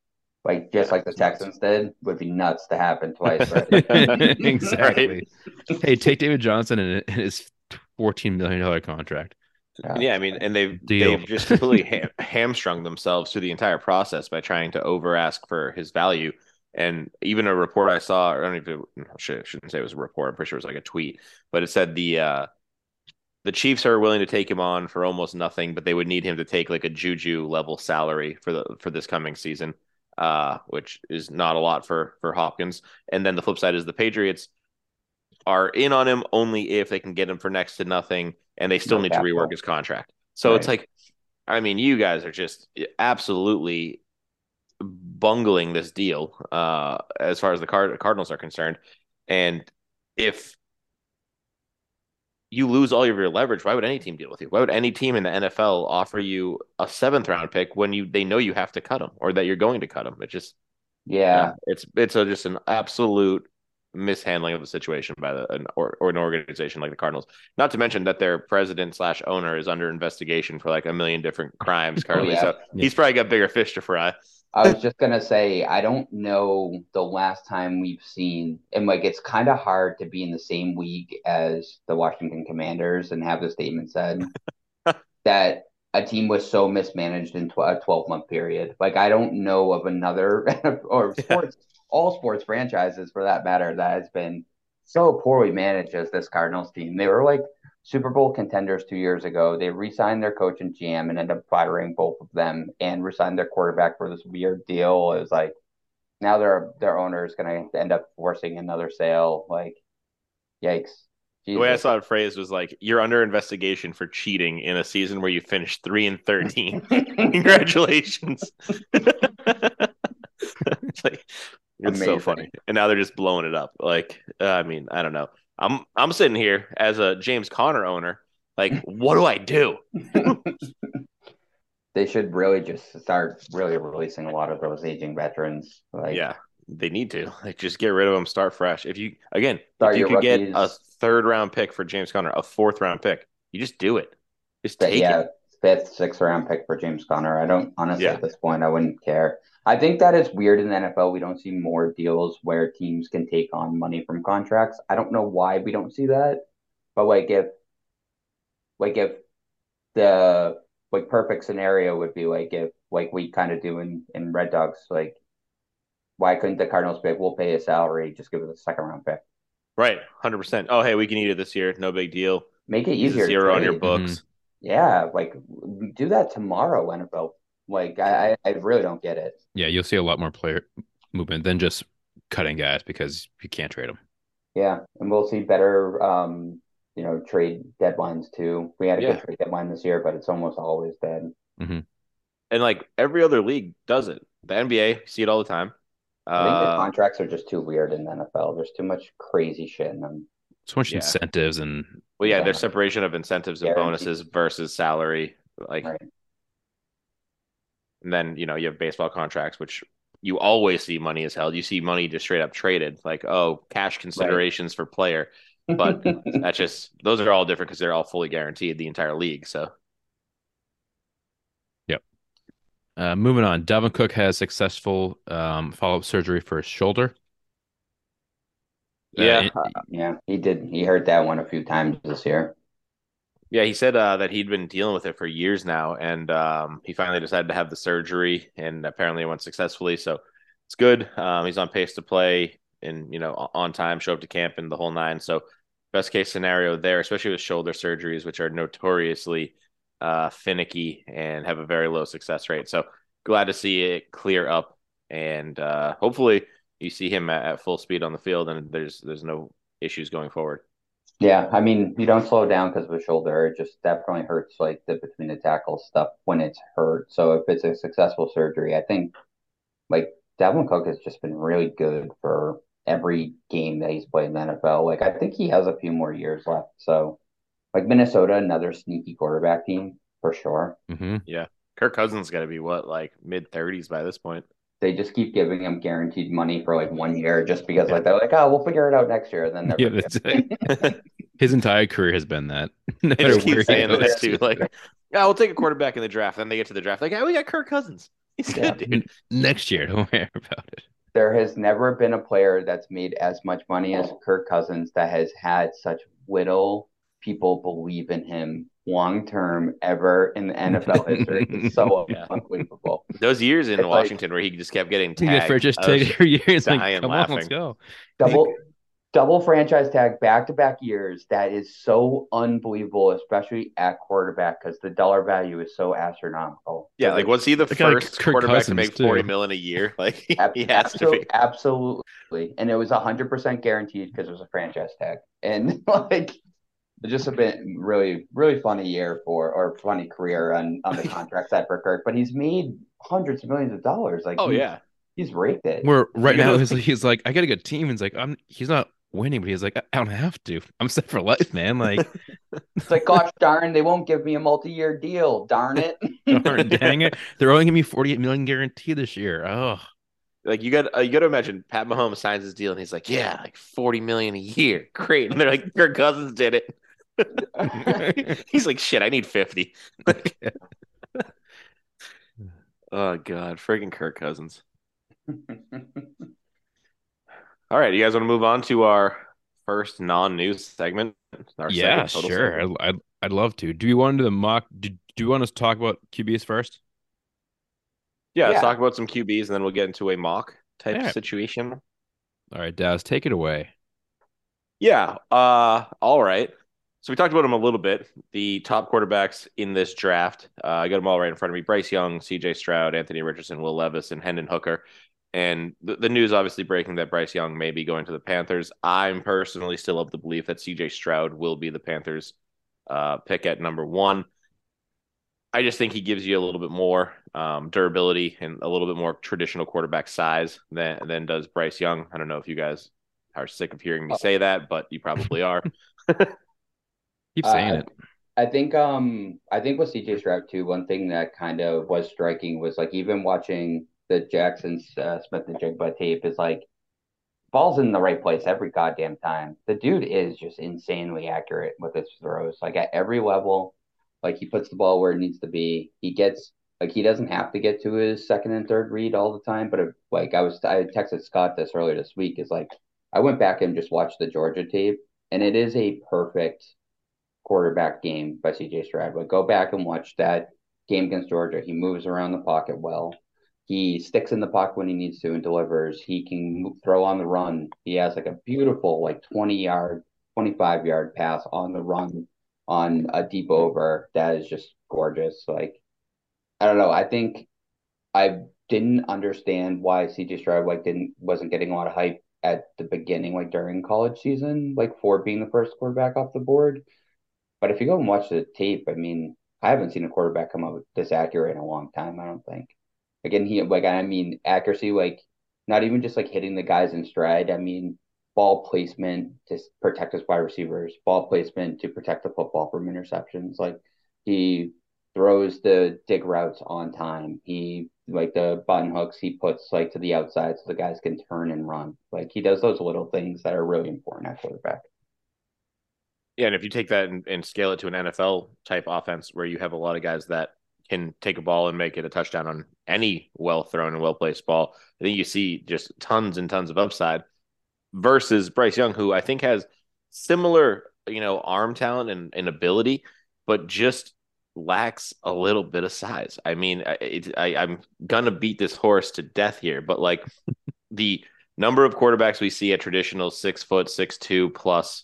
Like just like the Texans did would be nuts to happen twice, right? exactly. Hey, take David Johnson and and his fourteen million dollar contract. Yeah, I mean, and they've Deal. they've just completely ham- hamstrung themselves through the entire process by trying to over ask for his value. And even a report I saw, I don't even I should, shouldn't say it was a report. I'm pretty sure it was like a tweet, but it said the uh, the Chiefs are willing to take him on for almost nothing, but they would need him to take like a Juju level salary for the for this coming season, uh, which is not a lot for for Hopkins. And then the flip side is the Patriots are in on him only if they can get him for next to nothing, and they still No need to rework his contract. So it's like, I mean, you guys are just absolutely bungling this deal uh, as far as the Card- Cardinals are concerned. And if you lose all of your leverage, why would any team deal with you? Why would any team in the NFL offer you a seventh round pick when you they know you have to cut them or that you're going to cut them? It just Yeah. it's it's a, just an absolute mishandling of the situation by the an, or, or an organization like the Cardinals. Not to mention that their president slash owner is under investigation for like a million different crimes currently. yeah. So he's probably got bigger fish to fry. I was just gonna say, I don't know the last time we've seen, and like it's kind of hard to be in the same league as the Washington Commanders and have the statement said that a team was so mismanaged in tw- a 12 month period. Like I don't know of another or sports, all sports franchises for that matter, that has been so poorly managed as this Cardinals team. They were like Super Bowl contenders two years ago. They re-signed their coach and GM and ended up firing both of them and re-signed their quarterback for this weird deal. It was like now their their owner is going to end up forcing another sale. Like, yikes! The way I saw it phrased was like, "You're under investigation for cheating in a season where you finished three and thirteen. Congratulations!" it's like it's so funny, and now they're just blowing it up. Like, uh, I mean, I don't know. I'm I'm sitting here as a James Conner owner. Like, what do I do? they should really just start really releasing a lot of those aging veterans. Like, yeah, they need to like just get rid of them, start fresh. If you again, if you could get a third round pick for James Conner, a fourth round pick, you just do it. Just take yeah, it. fifth, sixth round pick for James Conner. I don't honestly Yeah. at this point. I wouldn't care. I think that is weird in the NFL. We don't see more deals where teams can take on money from contracts. I don't know why we don't see that, but like if, like if the like perfect scenario would be like if like we kind of do in in Red Dogs, like why couldn't the Cardinals pick? We'll pay a salary, just give us a second round pick. Right, hundred percent. Oh, hey, we can eat it this year. No big deal. Make it easier. zero on your trade. books. Mm-hmm. Yeah, like do that tomorrow, NFL. Like I, I I really don't get it. Yeah, you'll see a lot more player movement than just cutting guys because you can't trade them. Yeah, and we'll see better, um, you know, trade deadlines too. We had a Yeah. good trade deadline this year, but it's almost always dead. And like every other league does it. The NBA see it all the time. I think the Uh, contracts are just too weird in the NFL. There's too much crazy shit in them. So much Yeah. incentives and well, yeah, Yeah. there's separation of incentives and Guaranteed. bonuses versus salary. Like, Right. And then you know you have baseball contracts, which you always see money is held. You see money just straight up traded, like oh, cash considerations for player. But that's just those are all different because they're all fully guaranteed the entire league. So yep. uh, moving on. Dalvin Cook has successful um, follow up surgery for his shoulder. Uh, Yeah. it- yeah, he did. He hurt that one a few times this year. Yeah, he said uh, that he'd been dealing with it for years now, and um, he finally decided to have the surgery, and apparently it went successfully. So it's good. Um, he's on pace to play, and you know, on time, show up to camp, and the whole nine. So best case scenario there, especially with shoulder surgeries, which are notoriously uh, finicky and have a very low success rate. So glad to see it clear up, and uh, hopefully you see him at, at full speed on the field, and there's there's no issues going forward. Yeah, I mean, you don't slow down because of a shoulder. It just definitely hurts like the between the tackle stuff when it's hurt. So if it's a successful surgery, I think like Dalvin Cook has just been really good for every game that he's played in the NFL. Like I think he has a few more years left. So like Minnesota, another sneaky quarterback team for sure. mhm. Yeah, Kirk Cousins got to be what like mid thirties by this point. They just keep giving him guaranteed money for like one year just because like they're like, oh, we'll figure it out next year. And then Yeah, that's it. His entire career has been that. No They just keep saying this too, like, yeah, we'll take a quarterback in the draft. Then they get to the draft, like, yeah, we got Kirk Cousins. He's Yeah. good, dude. Next year, don't worry about it. there has never been a player that's made as much money as Kirk Cousins that has had such little people believe in him long term ever in the NFL history. It's so Yeah. unbelievable. Those years in It's like- Washington where he just kept getting tagged. for just I years, take every year. It's like, dying come on, let's go. Double double franchise tag back to back years. That is so unbelievable, especially at quarterback, because the dollar value is so astronomical. yeah, like was he the The like first Kirk quarterback to Cousins, make too. forty million a year? Like Ab- he has to be. absolutely. And it was 100% guaranteed because it was a franchise tag. And like, it's just a bit really, really funny year for, or funny career on, on the contract side for Kirk. But he's made hundreds of millions of dollars. Like, Oh he's, yeah, he's raked it. Where right You now know- he's like, he's like, I got a good team. He's like, I'm. He's not winning, but he's like, I I don't have to. I'm set for life, man. Like, It's like, gosh darn, they won't give me a multi year deal. Darn it. darn, dang it, they're only giving me 48 million guarantee this year. Oh, like you got uh, you got to imagine Pat Mahomes signs his deal and he's like, yeah, like forty million a year, great. And they're like, Kirk Cousins did it. He's like, shit, I need fifty. oh god, friggin' Kirk Cousins. All right, you guys want to move on to our first non-news segment? Our yeah, second sure. segment? I'd, I'd I'd love to. Do you want to do the mock? Do, do you want us to talk about QBs first? Yeah, let's talk about some QBs and then we'll get into a mock type Yeah. situation. All right, Daz, take it away. Yeah, uh, all right. So we talked about them a little bit. The top quarterbacks in this draft, uh, I got them all right in front of me: Bryce Young, C.J. Stroud, Anthony Richardson, Will Levis, and Hendon Hooker. And the, the news obviously breaking that Bryce Young may be going to the Panthers. I'm personally still of the belief that C.J. Stroud will be the Panthers' uh, pick at number one. I just think he gives you a little bit more um, durability and a little bit more traditional quarterback size than than does Bryce Young. I don't know if you guys are sick of hearing me say that, but you probably are. Keep saying Uh, it. I think um I think with CJ Stroud too, one thing that kind of was striking was like even watching the Jackson uh, Smith-Njigba tape is like ball's in the right place every goddamn time. The dude is just insanely accurate with his throws, like at every level. Like he puts the ball where it needs to be. He gets like he doesn't have to get to his second and third read all the time. But if, like I was, I texted Scott this earlier this week. Is like I went back and just watched the Georgia tape, and it is a perfect quarterback game by CJ Stroud. Like go back and watch that game against Georgia. He moves around the pocket well. He sticks in the pocket when he needs to and delivers. He can throw on the run. He has like a beautiful like 20 yard, 25 yard pass on the run on a deep over that is just gorgeous. Like I don't know. I think I didn't understand why CJ Stroud like didn't wasn't getting a lot of hype at the beginning, like during college season, like for being the first quarterback off the board. But if you go and watch the tape, I mean, I haven't seen a quarterback come up this accurate in a long time. I don't think. Again, he like I mean accuracy, like not even just like hitting the guys in stride. I mean ball placement to protect his wide receivers, ball placement to protect the football from interceptions. Like he throws the dig routes on time. He like the button hooks he puts like to the outside so the guys can turn and run. Like he does those little things that are really important at quarterback. Yeah, and if you take that and, and scale it to an NFL type offense where you have a lot of guys that can take a ball and make it a touchdown on any well thrown and well placed ball, I think you see just tons and tons of upside versus Bryce Young, who I think has similar, you know, arm talent and, and ability, but just lacks a little bit of size. I mean, it, I, I'm gonna beat this horse to death here, but like the number of quarterbacks we see at traditional six foot, six two plus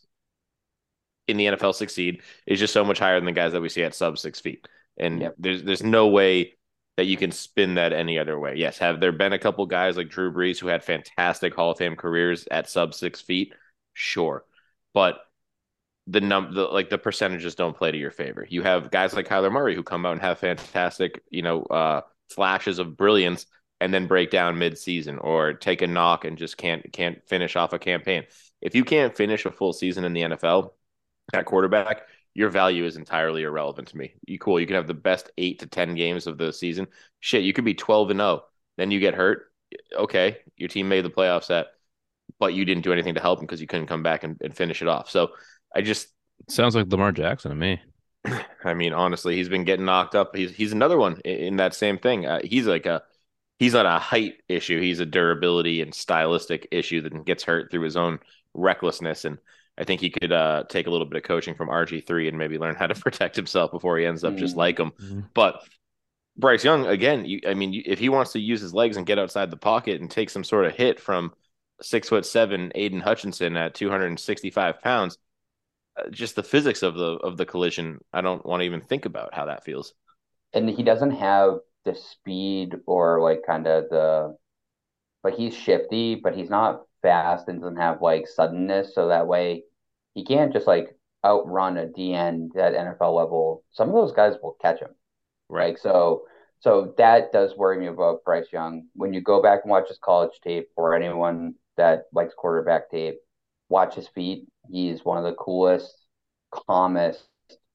in the NFL succeed is just so much higher than the guys that we see at sub six feet. And Yep. there's there's no way that you can spin that any other way. Yes, have there been a couple guys like Drew Brees who had fantastic Hall of Fame careers at sub six feet? Sure, but the num the like the percentages don't play to your favor. You have guys like Kyler Murray who come out and have fantastic, you know, uh, flashes of brilliance and then break down mid-season or take a knock and just can't can't finish off a campaign. If you can't finish a full season in the NFL at quarterback, your value is entirely irrelevant to me. You cool, you can have the best 8 to 10 games of the season. Shit, you could be 12 and 0. Then you get hurt. Okay, your team made the playoffs at but you didn't do anything to help him because you couldn't come back and, and finish it off. So I just Sounds like Lamar Jackson to me. I mean, honestly, he's been getting knocked up. He's he's another one in, in that same thing. Uh, he's like a he's not a height issue. He's a durability and stylistic issue that gets hurt through his own recklessness. And I think he could uh, take a little bit of coaching from RG three and maybe learn how to protect himself before he ends up just Mm. like him. Mhm. But Bryce Young, again, you, I mean, you, if he wants to use his legs and get outside the pocket and take some sort of hit from six foot seven Aidan Hutchinson at 265 pounds, uh, just the physics of the of the collision, I don't want to even think about how that feels. And he doesn't have the speed or like kind of the like he's shifty, but he's not fast and doesn't have like suddenness. So that way he can't just like outrun a DN at NFL level. Some of those guys will catch him. Like so so that does worry me about Bryce Young. When you go back and watch his college tape or anyone that likes quarterback tape, watch his feet. He's one of the coolest, calmest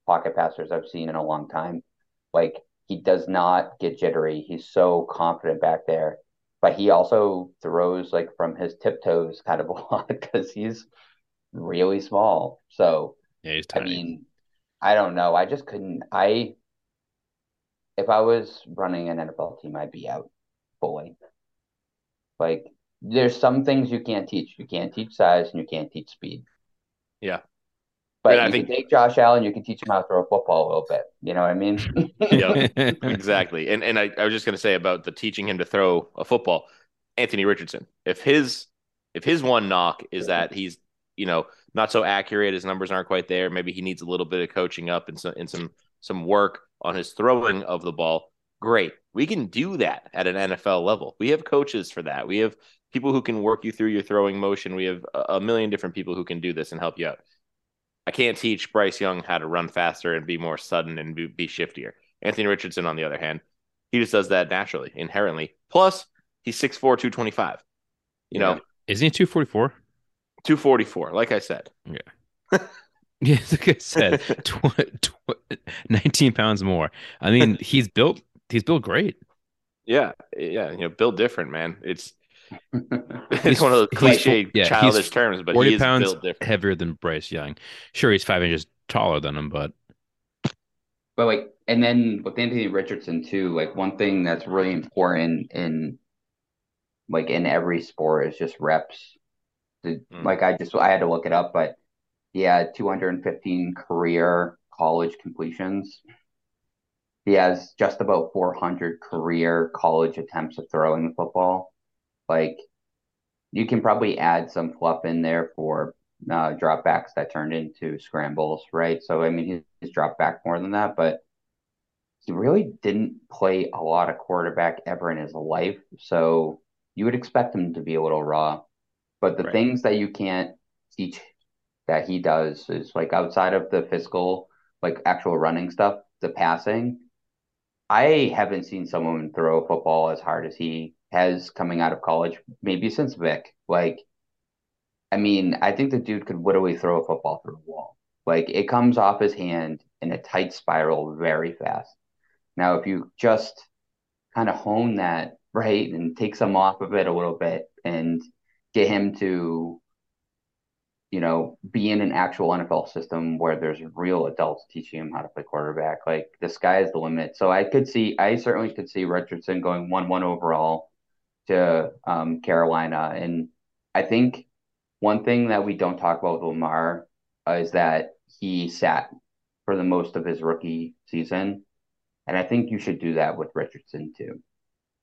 pocket passers I've seen in a long time. Like he does not get jittery. He's so confident back there. But he also throws like from his tiptoes kind of a lot because he's really small. So Yeah, he's tiny. I mean, I don't know. I just couldn't. I, if I was running an NFL team, I'd be out fully. Like, there's some things you can't teach. You can't teach size and you can't teach speed. Yeah. But I you think- can take Josh Allen, you can teach him how to throw a football a little bit. You know what I mean? Yeah. exactly. And and I, I was just going to say about the teaching him to throw a football, Anthony Richardson. If his if his one knock is that he's you know not so accurate. His numbers aren't quite there. Maybe he needs a little bit of coaching up and some and some some work on his throwing of the ball. Great. We can do that at an NFL level. We have coaches for that. We have people who can work you through your throwing motion. We have a million different people who can do this and help you out. I can't teach Bryce Young how to run faster and be more sudden and be, be shiftier. Anthony Richardson, on the other hand, he just does that naturally, inherently. Plus, he's 6'4, 225. You know, Isn't he 244? 244, like I said. Yeah, yeah, like I said, tw- tw- 19 pounds more. I mean, he's built he's built great. Yeah, yeah, you know, built different, man. It's it's one of those cliche yeah, childish terms, but 40 he is pounds built different. heavier than Bryce Young. Sure, he's five inches taller than him, but But like, and then with Anthony Richardson too, like one thing that's really important in like in every sport is just reps. The- Mm. Like I just I had to look it up, but he had 215 career college completions. He has just about 400 career college attempts of throwing the football. Like you can probably add some fluff in there for uh, dropbacks that turned into scrambles, right? So I mean, he's, he's dropped back more than that, but he really didn't play a lot of quarterback ever in his life. So you would expect him to be a little raw. But the Right. things that you can't teach that he does is like outside of the physical, like actual running stuff, the passing. I haven't seen someone throw a football as hard as he has coming out of college, maybe since Vic. Like, I mean, I think the dude could literally throw a football through a wall. Like, it comes off his hand in a tight spiral very fast. Now, if you just kind of hone that right and take some off of it a little bit and get him to, you know, be in an actual NFL system where there's real adults teaching him how to play quarterback, like the sky is the limit. So I could see, I certainly could see Richardson going 1 1 overall to um, Carolina. And I think one thing that we don't talk about with Lamar is that he sat for the most of his rookie season. And I think you should do that with Richardson too,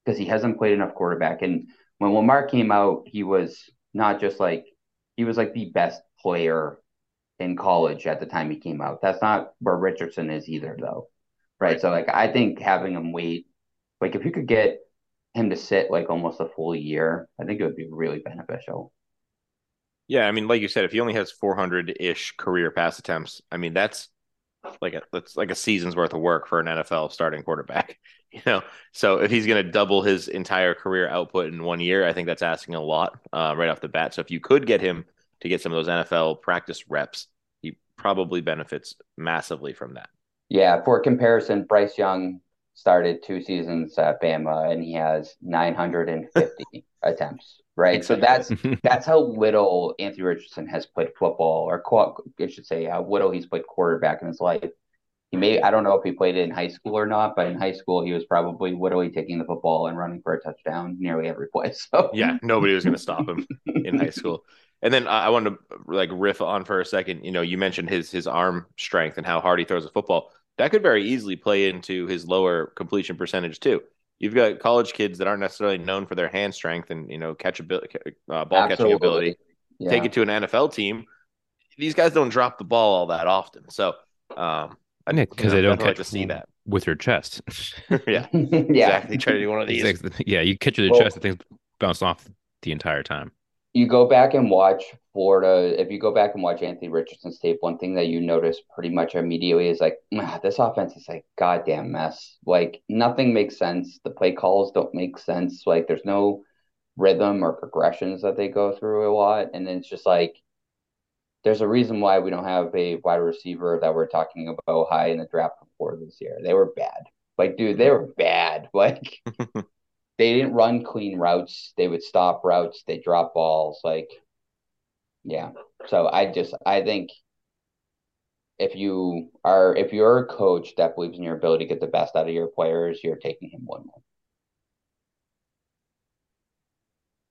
because he hasn't played enough quarterback. And when Lamar came out, he was not just like, he was like the best player in college at the time he came out. That's not where Richardson is either, though. Right. So, like, I think having him wait, like, if you could get him to sit like almost a full year, I think it would be really beneficial. Yeah, I mean, like you said, if he only has 400 ish career pass attempts, I mean, that's like a that's like a season's worth of work for an NFL starting quarterback. You know, so if he's going to double his entire career output in one year, I think that's asking a lot uh, right off the bat. So if you could get him to get some of those NFL practice reps, he probably benefits massively from that. Yeah. For comparison, Bryce Young started two seasons at Bama and he has 950 attempts. Right. So that's that's how little Anthony Richardson has played football, or I should say, how little he's played quarterback in his life. He may, I don't know if he played it in high school or not, but in high school, he was probably literally taking the football and running for a touchdown nearly every play. So, Yeah, nobody was going to stop him in high school. And then I I wanted to like riff on for a second. You know, you mentioned his his arm strength and how hard he throws a football. That could very easily play into his lower completion percentage too. You've got college kids that aren't necessarily known for their hand strength and you know catch ability, uh, ball catching ability. yeah. Take it to an NFL team. These guys don't drop the ball all that often, so um, I Yeah, because they don't definitely like catch to see that. with your chest. yeah, yeah. exactly. Try to do one of these. Yeah, you catch it with Well- your chest, the thing's bounce off the entire time. You go back and watch Florida. If you go back and watch Anthony Richardson's tape, one thing that you notice pretty much immediately is like, "Ah, this offense is like goddamn mess. Like nothing makes sense. The play calls don't make sense. Like there's no rhythm or progressions that they go through a lot. And then it's just like there's a reason why we don't have a wide receiver that we're talking about high in the draft before this year. They were bad. Like, dude, they were bad. Like they didn't run clean routes. They would stop routes. They drop balls. Like, yeah. So I just I think if you are if you're a coach that believes in your ability to get the best out of your players, you're taking him one more.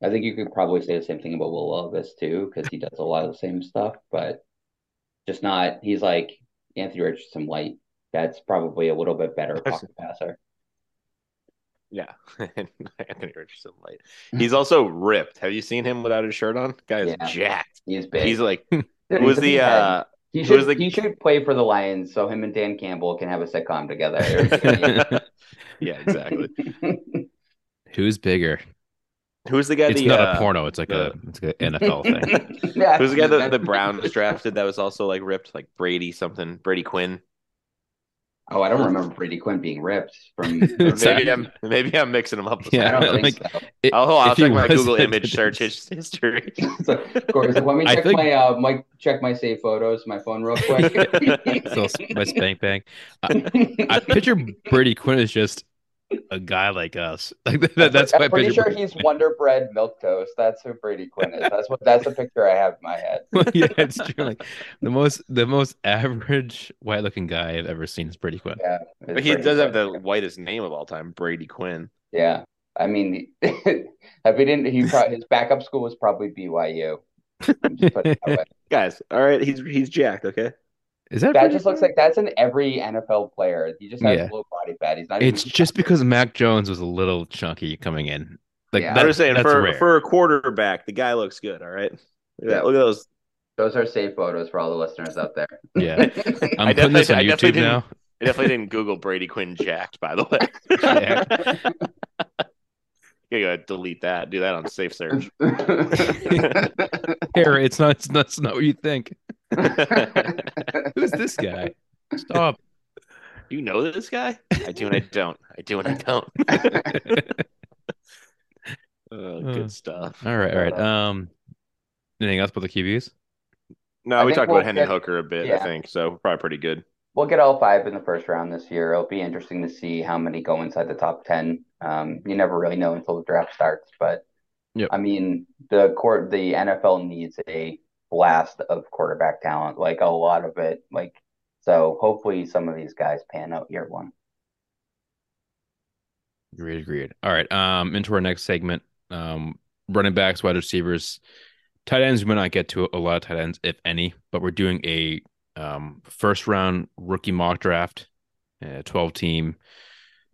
I think you could probably say the same thing about Will Levis too, because he does a lot of the same stuff, but just not. He's like Anthony Richardson light. That's probably a little bit better pocket passer. Yeah, Anthony Richardson light. He's also ripped. Have you seen him without his shirt on? Guy is Yeah. jacked. He's big. He's like Dude, Who was the uh He should was the- he should play for the Lions so him and Dan Campbell can have a sitcom together. yeah, exactly. Who's bigger? Who's the guy It's the not uh, a porno. It's like a it's like an NFL thing. yeah, Who's the guy that the Browns drafted that was also like ripped, like Brady something, Brady Quinn? Oh, I don't remember Brady Quinn being ripped from. Maybe I'm maybe I'm mixing them up. With Yeah, I don't think like- so. It- I'll, I'll check my Google image search history. So, Corey, so let me check think- my uh, my check my save photos, my phone real quick. so my spank bang. I picture Brady Quinn is just a guy like us. Like that, that's I'm pretty picture. sure he's Wonder Bread milk toast. That's who Brady Quinn is. That's what that's the picture I have in my head. yeah, it's true. Like the most the most average white looking guy I've ever seen is Brady Quinn. Yeah, But he Brady does have the whitest name of all time, Brady Quinn. Yeah, I mean, if he didn't, he probably his backup school was probably BYU. Just put it that way. Guys, all right, he's he's jacked. Okay, Is that That Brady just looks like that's in every NFL player. He just has Yeah. low body fat. He's not. It's even, just because Mac Jones was a little chunky coming in. Like Yeah. that, I'm just saying for rare. for a quarterback, the guy looks good. All right, look at, that. Look at those. those are safe photos for all the listeners out there. Yeah. I'm I putting this definitely- on I definitely YouTube didn't- now. I definitely didn't Google Brady Quinn jacked, by the way. yeah. you gotta delete that. Do that on safe search. Here, it's not. It's not, it's not what you think. Who's this guy? Stop. you know this guy? I do and I don't. I do and I don't. Oh, Uh, good stuff. all right, all right. Um, anything else about the QBs? No, I we talked we'll about Hendon get- Hooker a bit, I think. So probably pretty good. We'll get all five in the first round this year. It'll be interesting to see how many go inside the top ten. Um, you never really know until the draft starts, but Yep. I mean, the court, the NFL needs a blast of quarterback talent, like a lot of it. Like, so hopefully some of these guys pan out year one. Agreed, agreed. All right. Um, into our next segment. Um, running backs, wide receivers, tight ends. We might not get to a lot of tight ends, if any, but we're doing a um first round rookie mock draft, uh, twelve team,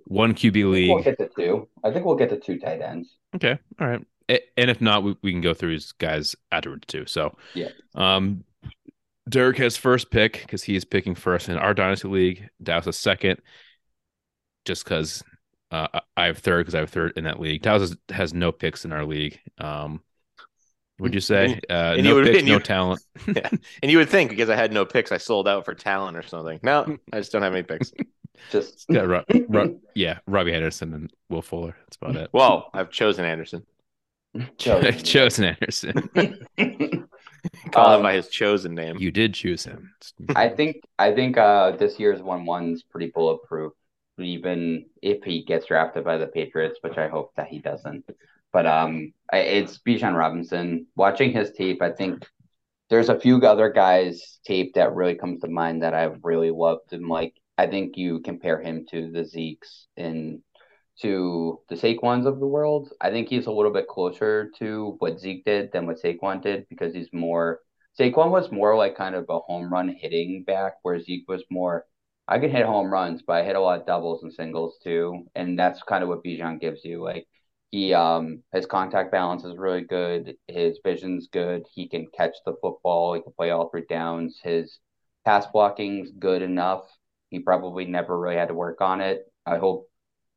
one QB think we'll league. get to two. I think we'll get to two tight ends. Okay, all right. A- And if not, we, we can go through these guys afterwards too. So, Yeah. Um, Derek has first pick because he is picking first in our dynasty league. Dallas has second, just because uh, I- I have third because I have third in that league. Dallas has, has no picks in our league. Um, would you say uh, And no you would- picks, and you- no talent? yeah. And you would think because I had no picks, I sold out for talent or something. No, I just don't have any picks. Just Yeah, Ro- Ro- yeah, Robby Anderson and Will Fuller. That's about it. Well, I've chosen Anderson. chosen Anderson. Call him Um, by his chosen name. You did choose him. I think I think uh this year's one one's pretty bulletproof, even if he gets drafted by the Patriots, which I hope that he doesn't. But um, it's Bijan Robinson. Watching his tape, I think there's a few other guys' tape that really comes to mind that I've really loved, and like I think you compare him to the Zeke's and to the Saquons of the world. I think he's a little bit closer to what Zeke did than what Saquon did because he's more Saquon was more like kind of a home run hitting back, where Zeke was more, I can hit home runs, but I hit a lot of doubles and singles too. And that's kind of what Bijan gives you. Like he um his contact balance is really good, his vision's good, he can catch the football, he can play all three downs, his pass blocking's good enough. He probably never really had to work on it. I hope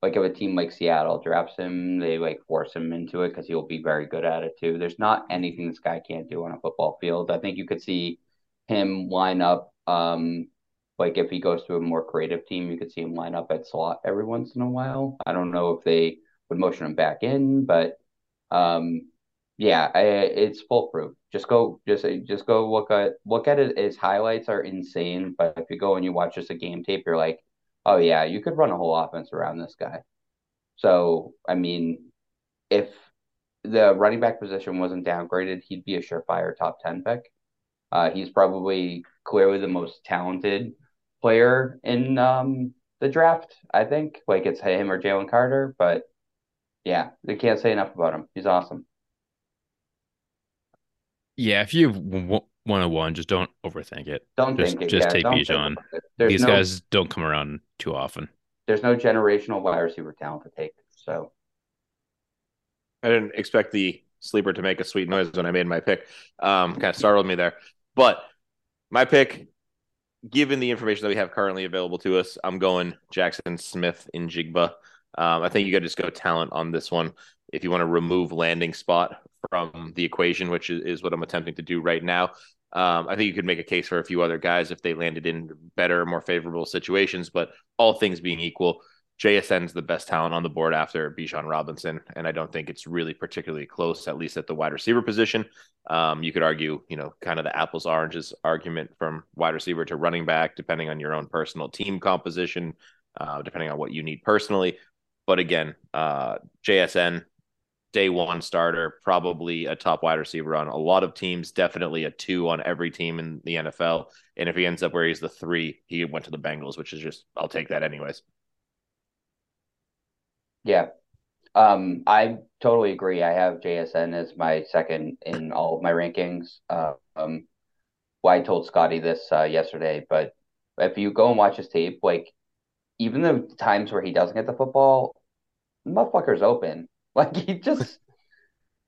like if a team like Seattle drafts him, they like force him into it because he'll be very good at it too. There's not anything this guy can't do on a football field. I think you could see him line up, um, like if he goes to a more creative team, you could see him line up at slot every once in a while. I don't know if they would motion him back in, but um, yeah, I, it's foolproof. Just go, just just go look at look at it. His highlights are insane, but if you go and you watch just a game tape, you're like, oh yeah, you could run a whole offense around this guy. So I mean, if the running back position wasn't downgraded, he'd be a surefire top ten pick. Uh, he's probably clearly the most talented player in um, the draft. I think like it's him or Jalen Carter, but yeah, they can't say enough about him. He's awesome. Yeah, if you have one on one, just don't overthink it. Don't Just- think it. just yeah, take don't think Bijan. it. These no, guys don't come around too often. there's no generational wide receiver talent to take. So I didn't expect the sleeper to make a sweet noise when I made my pick. Um, kind of startled me there. But my pick, given the information that we have currently available to us, I'm going Jackson Smith-Njigba. Um, I think you got to just go talent on this one. If you want to remove landing spot from the equation, which is, is what I'm attempting to do right now, um, I think you could make a case for a few other guys if they landed in better, more favorable situations. But all things being equal, JSN is the best talent on the board after Bijan Robinson, and I don't think it's really particularly close, at least at the wide receiver position. Um, you could argue, you know, kind of the apples oranges argument from wide receiver to running back, depending on your own personal team composition, uh, depending on what you need personally. But again, uh, JSN, day one starter, probably a top wide receiver on a lot of teams, definitely a two on every team in the NFL. And if he ends up where he's the three, he went to the Bengals, which is just, I'll take that anyways. Yeah. Um, I totally agree. I have JSN as my second in all of my rankings. Uh, um, well, I told Scotty this uh, yesterday, but if you go and watch his tape, like even the times where he doesn't get the football, the motherfucker's open. Like he just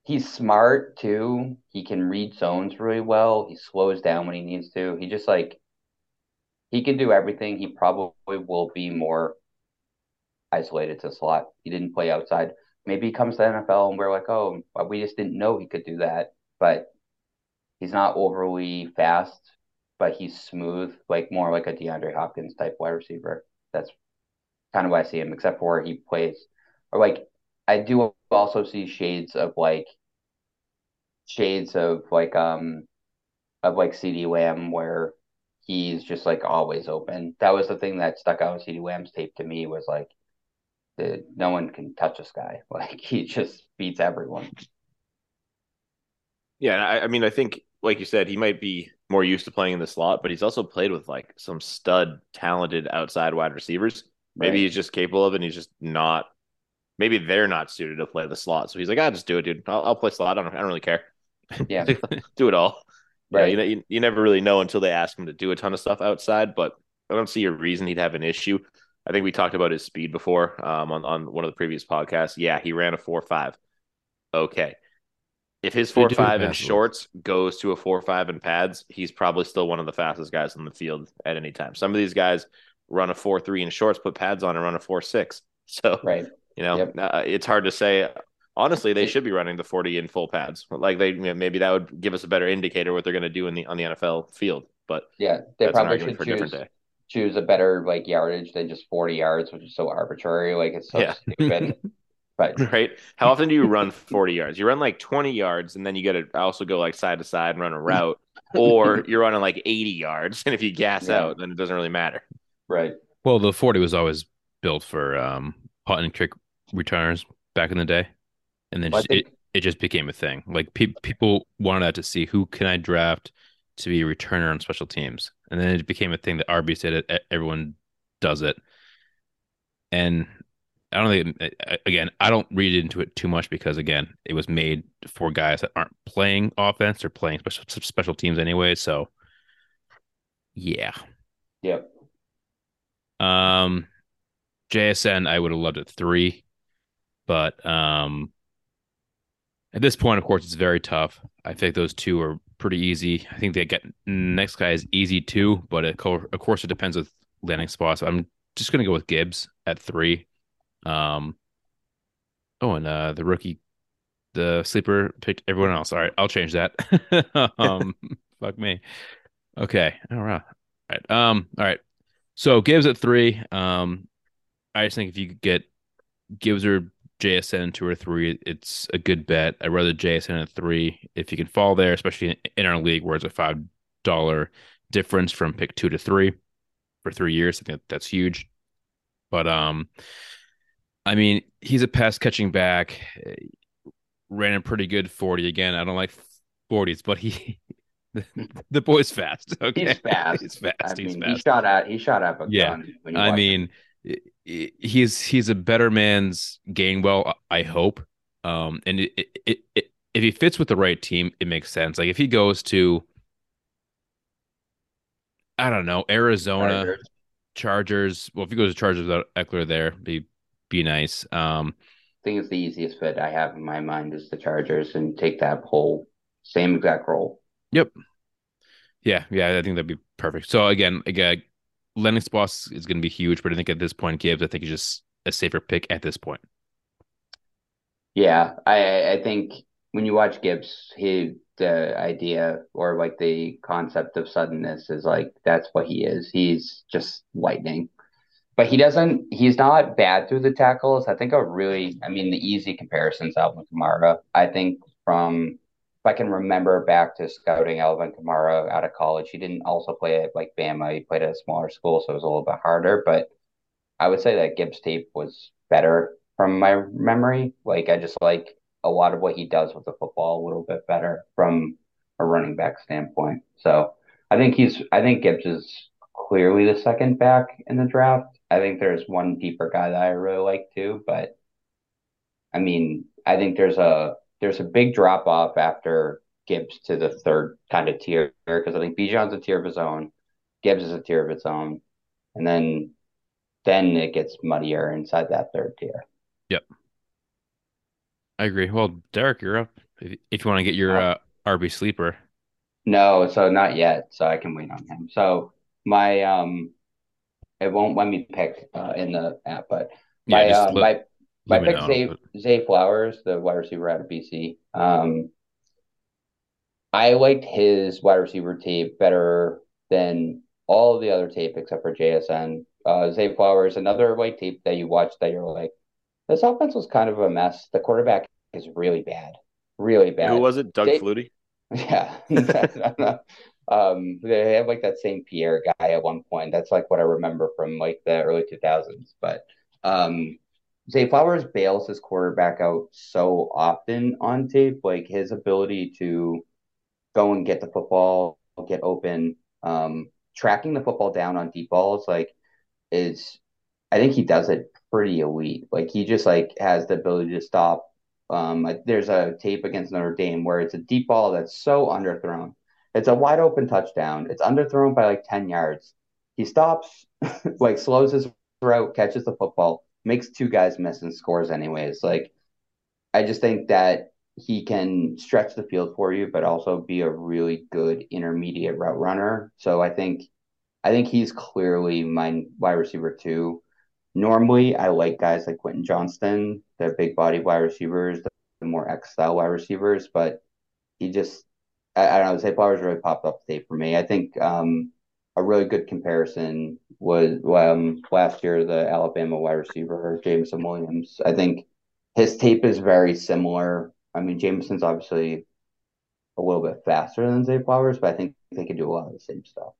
he's smart too. He can read zones really well. He slows down when he needs to. He just like he can do everything. He probably will be more isolated to slot. He didn't play outside. Maybe he comes to NFL and we're like, oh, we just didn't know he could do that. But he's not overly fast, but he's smooth, like more like a DeAndre Hopkins type wide receiver. That's kind of why I see him, except for he plays. Or like I do also see shades of like shades of like um of like CeeDee Lamb where he's just like always open. That was the thing that stuck out with CeeDee Lamb's tape to me was like the no one can touch this guy. Like he just beats everyone. Yeah, I, I mean I think like you said, he might be more used to playing in the slot, but he's also played with like some stud talented outside wide receivers. Maybe right. he's just capable of it and he's just not maybe they're not suited to play the slot. So he's like, "I ah, just do it, dude. I'll, I'll play slot. I don't, I don't really care. Yeah, do it all. Right. Yeah, you, you, you never really know until they ask him to do a ton of stuff outside. But I don't see a reason he'd have an issue. I think we talked about his speed before um, on on one of the previous podcasts. Yeah, he ran a four five. Okay. If his four five in shorts goes to a four five in pads, he's probably still one of the fastest guys on the field at any time. Some of these guys run a four three in shorts, put pads on, and run a four six. So right. You know, yep. uh, it's hard to say. Honestly, they should be running the 40 in full pads. Like they maybe that would give us a better indicator what they're going to do in the on the NFL field. But yeah, they probably should choose choose a better like yardage than just 40 yards, which is so arbitrary. Like it's so yeah. stupid. But right, how often do you run 40 yards? You run like 20 yards, and then you got to also go like side to side and run a route, or you're running like 80 yards, and if you gas yeah. out, then it doesn't really matter. Right. Well, the 40 was always built for um, punt and kick returners back in the day, and then just, think... it it just became a thing. Like pe- people wanted to see who can I draft to be a returner on special teams, and then it became a thing that RB said it. Everyone does it, and I don't think again. I don't read into it too much because again, it was made for guys that aren't playing offense or playing special special teams anyway. So, yeah. Yep. Um, JSN, I would have loved it three. But um, at this point, of course, it's very tough. I think those two are pretty easy. I think they get next guy is easy too, but it, of course it depends with landing spots. I'm just gonna go with Gibbs at three. Um, oh, and uh, the rookie, the sleeper picked everyone else. All right, I'll change that. um, fuck me. Okay, all right, all right. Um, all right. So Gibbs at three. Um, I just think if you get Gibbs or JSN two or three, it's a good bet. I'd rather JSN at three if you can fall there, especially in our league where it's a five dollar difference from pick two to three for three years. I think that's huge. But um, I mean, he's a pass catching back. Ran a pretty good forty again. I don't like forties, but he the, the boy's fast. Okay, he's fast. he's fast. I he's mean, fast. He shot at he shot at a yeah. I mean. He's he's a better man's Gainwell, I hope. Um, and it, it, it, if he fits with the right team, it makes sense. Like if he goes to, I don't know, Arizona, Chargers. Chargers well, if he goes to Chargers without Ekeler there, be be nice. Um, I think it's the easiest fit I have in my mind is the Chargers and take that whole same exact role. Yep. Yeah, yeah, I think that'd be perfect. So again, again, Lennox Boss is going to be huge, but I think at this point, Gibbs, I think is just a safer pick at this point. Yeah, I I think when you watch Gibbs, he the idea or like the concept of suddenness is like that's what he is. He's just lightning. But he doesn't he's not bad through the tackles. I think a really I mean the easy comparisons Alvin Kamara. I think from I can remember back to scouting Alvin Kamara out of college, he didn't also play at like Bama. He played at a smaller school, so it was a little bit harder. But I would say that Gibbs tape was better from my memory. Like I just like a lot of what he does with the football a little bit better from a running back standpoint. So I think he's I think Gibbs is clearly the second back in the draft. I think there's one deeper guy that I really like too, but I mean, I think there's a there's a big drop off after Gibbs to the third kind of tier because I think Bijan's a tier of his own, Gibbs is a tier of its own, and then then it gets muddier inside that third tier. Yep. I agree. Well, Derek, you're up. If you want to get your uh, RB sleeper. No, so not yet. So I can wait on him. So my um, it won't let me pick uh, in the app, but my Yeah, uh, my my let me pick Zay, but- Zay Flowers, the wide receiver out of BC. Um, I liked his wide receiver tape better than all of the other tape except for JSN. Uh, Zay Flowers, another like tape that you watch that you're like, this offense was kind of a mess. The quarterback is really bad, really bad. Who was it? Doug They- Flutie. Yeah. um, they have like that same Pierre guy at one point. That's like what I remember from like the early 2000s. But um, Zay Flowers bails his quarterback out so often on tape. Like his ability to go and get the football, get open, um, tracking the football down on deep balls, like is I think he does it pretty elite. Like he just like has the ability to stop. Um, there's a tape against Notre Dame where it's a deep ball that's so underthrown. It's a wide open touchdown. It's underthrown by like 10 yards. He stops, like slows his route, catches the football, makes two guys miss and scores anyways. Like I just think that he can stretch the field for you, but also be a really good intermediate route runner. So I think I think he's clearly my wide receiver too. Normally, I like guys like Quentin Johnston, the big body wide receivers, the, the more X style wide receivers, but he just, I, I don't know, Zay Flowers really popped up today for me. I think um, a really good comparison was um, last year, the Alabama wide receiver, Jameson Williams. I think his tape is very similar. I mean, Jameson's obviously a little bit faster than Zay Flowers, but I think they can do a lot of the same stuff.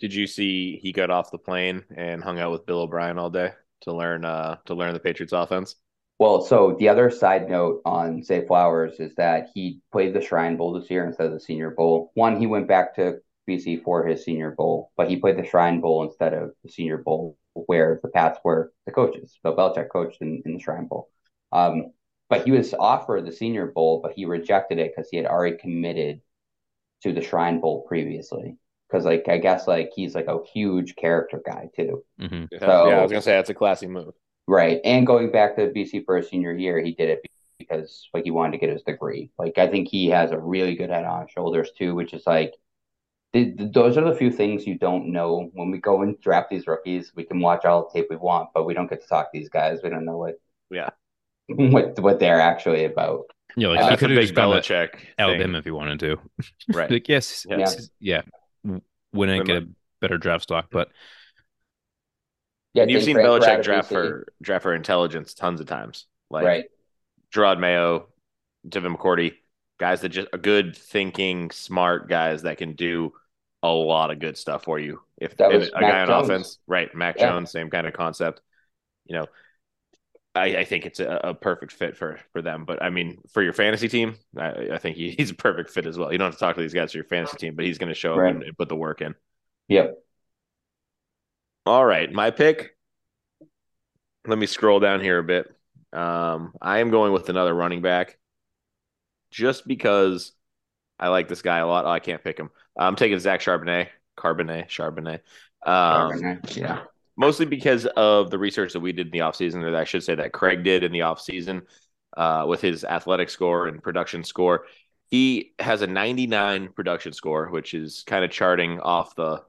Did you see he got off the plane and hung out with Bill O'Brien all day to learn uh to learn the Patriots offense? Well, so the other side note on Zay Flowers is that he played the Shrine Bowl this year instead of the Senior Bowl. One, he went back to BC for his Senior Bowl, but he played the Shrine Bowl instead of the Senior Bowl, where the Pats were the coaches. So Belichick coached in, in the Shrine Bowl. Um, but he was offered the Senior Bowl, but he rejected it because he had already committed to the Shrine Bowl previously. Because, like, I guess, like, he's like a huge character guy too. hmm yeah, So- I was gonna say that's a classy move. Right. And going back to BC for his senior year, he did it because like he wanted to get his degree. Like I think he has a really good head on his shoulders too, which is like th- th- those are the few things you don't know when we go and draft these rookies. We can watch all the tape we want, but we don't get to talk to these guys. We don't know what Yeah. what what they're actually about. Yeah, like Uh, he That's a could have big just gone to Belichick thing. Alabama if he wanted to. Right. like yes, Yeah. yes, yeah, win and get a better draft stock, but Yeah, You've seen Frank, we're Belichick of draft for draft for intelligence tons of times. Like right. Jerod Mayo, Devin McCourty, guys that just a good thinking, smart guys that can do a lot of good stuff for you. If That if a Mac guy on Jones. offense, right? Mac Yeah. Jones, same kind of concept. You know, I, I think it's a, a perfect fit for for them. But I mean, for your fantasy team, I, I think he, he's a perfect fit as well. You don't have to talk to these guys for your fantasy team, but he's going to show Right. up and, and put the work in. Yep. All right, my pick. Let me scroll down here a bit. Um, I am going with another running back, just because I like this guy a lot. Oh, I can't pick him. I'm taking Zach Charbonnet, Carbonet, Charbonnet. Um, yeah. mostly because of the research that we did in the offseason, or I should say that Craig did in the offseason uh, with his athletic score and production score. he has a 99 production score, which is kind of charting off the,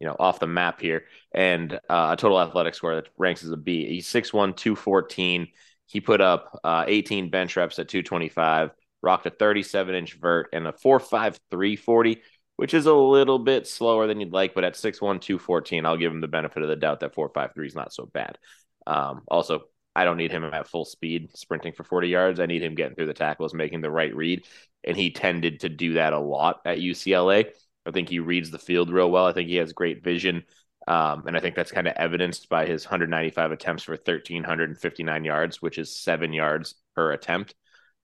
you know, off the map here, and uh, a total athletic score that ranks as a B. He's 6'1", 214. He put up uh, 18 bench reps at 225, rocked a 37 inch vert and a 4'5", 340, which is a little bit slower than you'd like, but at 6'1", 214, I'll give him the benefit of the doubt that 4'5'3 is not so bad. Um, also, I don't need him at full speed sprinting for 40 yards. I need him getting through the tackles, making the right read. And he tended to do that a lot at UCLA. I think he reads the field real well. I think he has great vision. Um, and I think that's kind of evidenced by his 195 attempts for 1,359 yards, which is seven yards per attempt.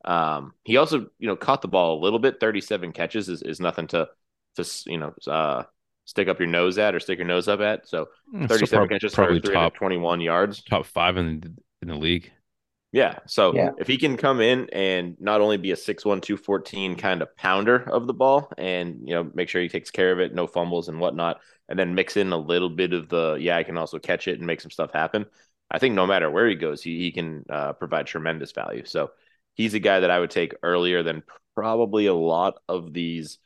Um, he also, you know, caught the ball a little bit. 37 catches is, is nothing to, to, you know, uh, stick up your nose at or stick your nose up at. So 37 so prob- catches probably for top 21 yards. top five in in the league. Yeah. So Yeah. if he can come in and not only be a 6'1, 214 kind of pounder of the ball and, you know, make sure he takes care of it, no fumbles and whatnot, and then mix in a little bit of the, yeah, I can also catch it and make some stuff happen. I think no matter where he goes, he, he can uh, provide tremendous value. So he's a guy that I would take earlier than probably a lot of these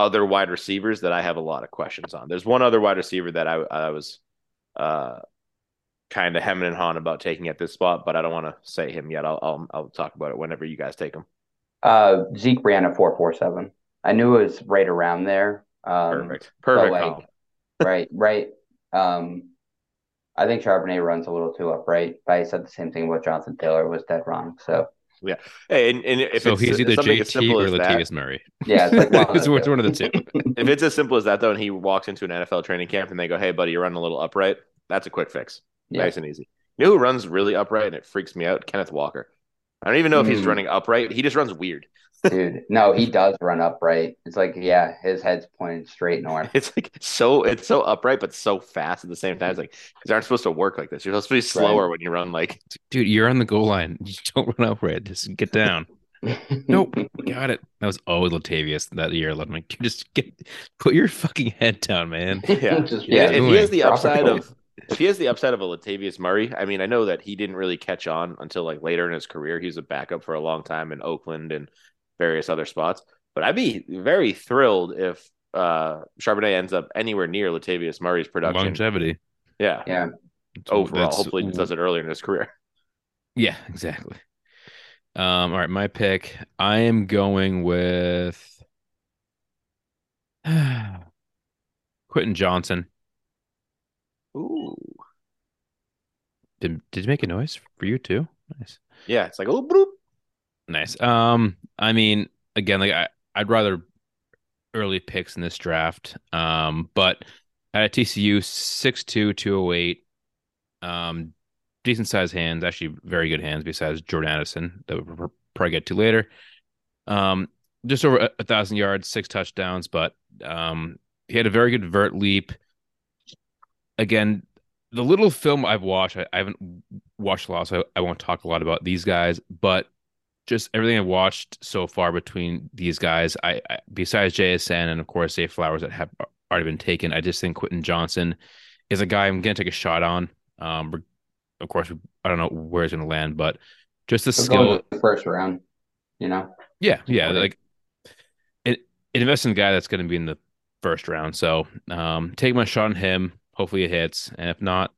other wide receivers that I have a lot of questions on. There's one other wide receiver that I, I was uh, kind of hemming and hawing about taking at this spot, but I don't want to say him yet. I'll, I'll I'll talk about it whenever you guys take him. Uh, Zeke ran a four four seven. I knew it was right around there. Um, Perfect, perfect. like- call. right, right. Um, I think Charbonnet runs a little too upright, but I said the same thing about Jonathan Taylor was dead wrong. So Hey, and, and if so it's he's either something as JT or as that, Latavius Murray. yeah, it's like one of it's the it's two. one of the two. if it's as simple as that though, and he walks into an NFL training camp and they go, "Hey, buddy, you're running a little upright," that's a quick fix, Yeah. nice and easy. You know who runs really upright and it freaks me out? Kenneth Walker. I don't even know if he's Mm. running upright. He just runs weird. Dude, no, he does run upright. It's like, yeah, his head's pointed straight north. It's like so it's so upright but so fast at the same time. It's like these aren't supposed to work like this. You're supposed to be slower when you run like Dude, you're on the goal line. You don't run upright. Just get down. Nope. Got it. That was always Latavius that year. I'm like, just get put your fucking head down, man. Yeah. Just, Yeah, yeah, if he has the upside of if he has the upside of a Latavius Murray, I mean, I know that he didn't really catch on until like later in his career. He was a backup for a long time in Oakland and various other spots. But I'd be very thrilled if uh Charbonnet ends up anywhere near Latavius Murray's production. Longevity. Yeah. yeah. Overall. That's- Hopefully he does it earlier in his career. Yeah, exactly. Um, all right, my pick. I am going with Quentin Johnson. Ooh. Did did you make a noise for you too? Nice. Yeah, it's like oh bloop. Nice. Um, I mean, again, like I, I'd rather early picks in this draft. Um, but at TCU, six two two oh eight. um, decent sized hands, actually very good hands besides Jordan Addison that we'll probably get to later. Um, just over a, a thousand yards, six touchdowns, but um, he had a very good vert leap. Again, the little film I've watched, I, I haven't watched a lot, so I, I won't talk a lot about these guys, but just everything I've watched so far between these guys, I, I besides JSN and of course Zay Flowers that have already been taken, I just think Quentin Johnson is a guy I'm gonna take a shot on. Um, of course, I don't know where he's gonna land, but just the We're skill. going the first round, you know? Yeah, yeah, like it, it invests in a guy that's going to be in the first round. So, um, take my shot on him. Hopefully, it hits, and if not,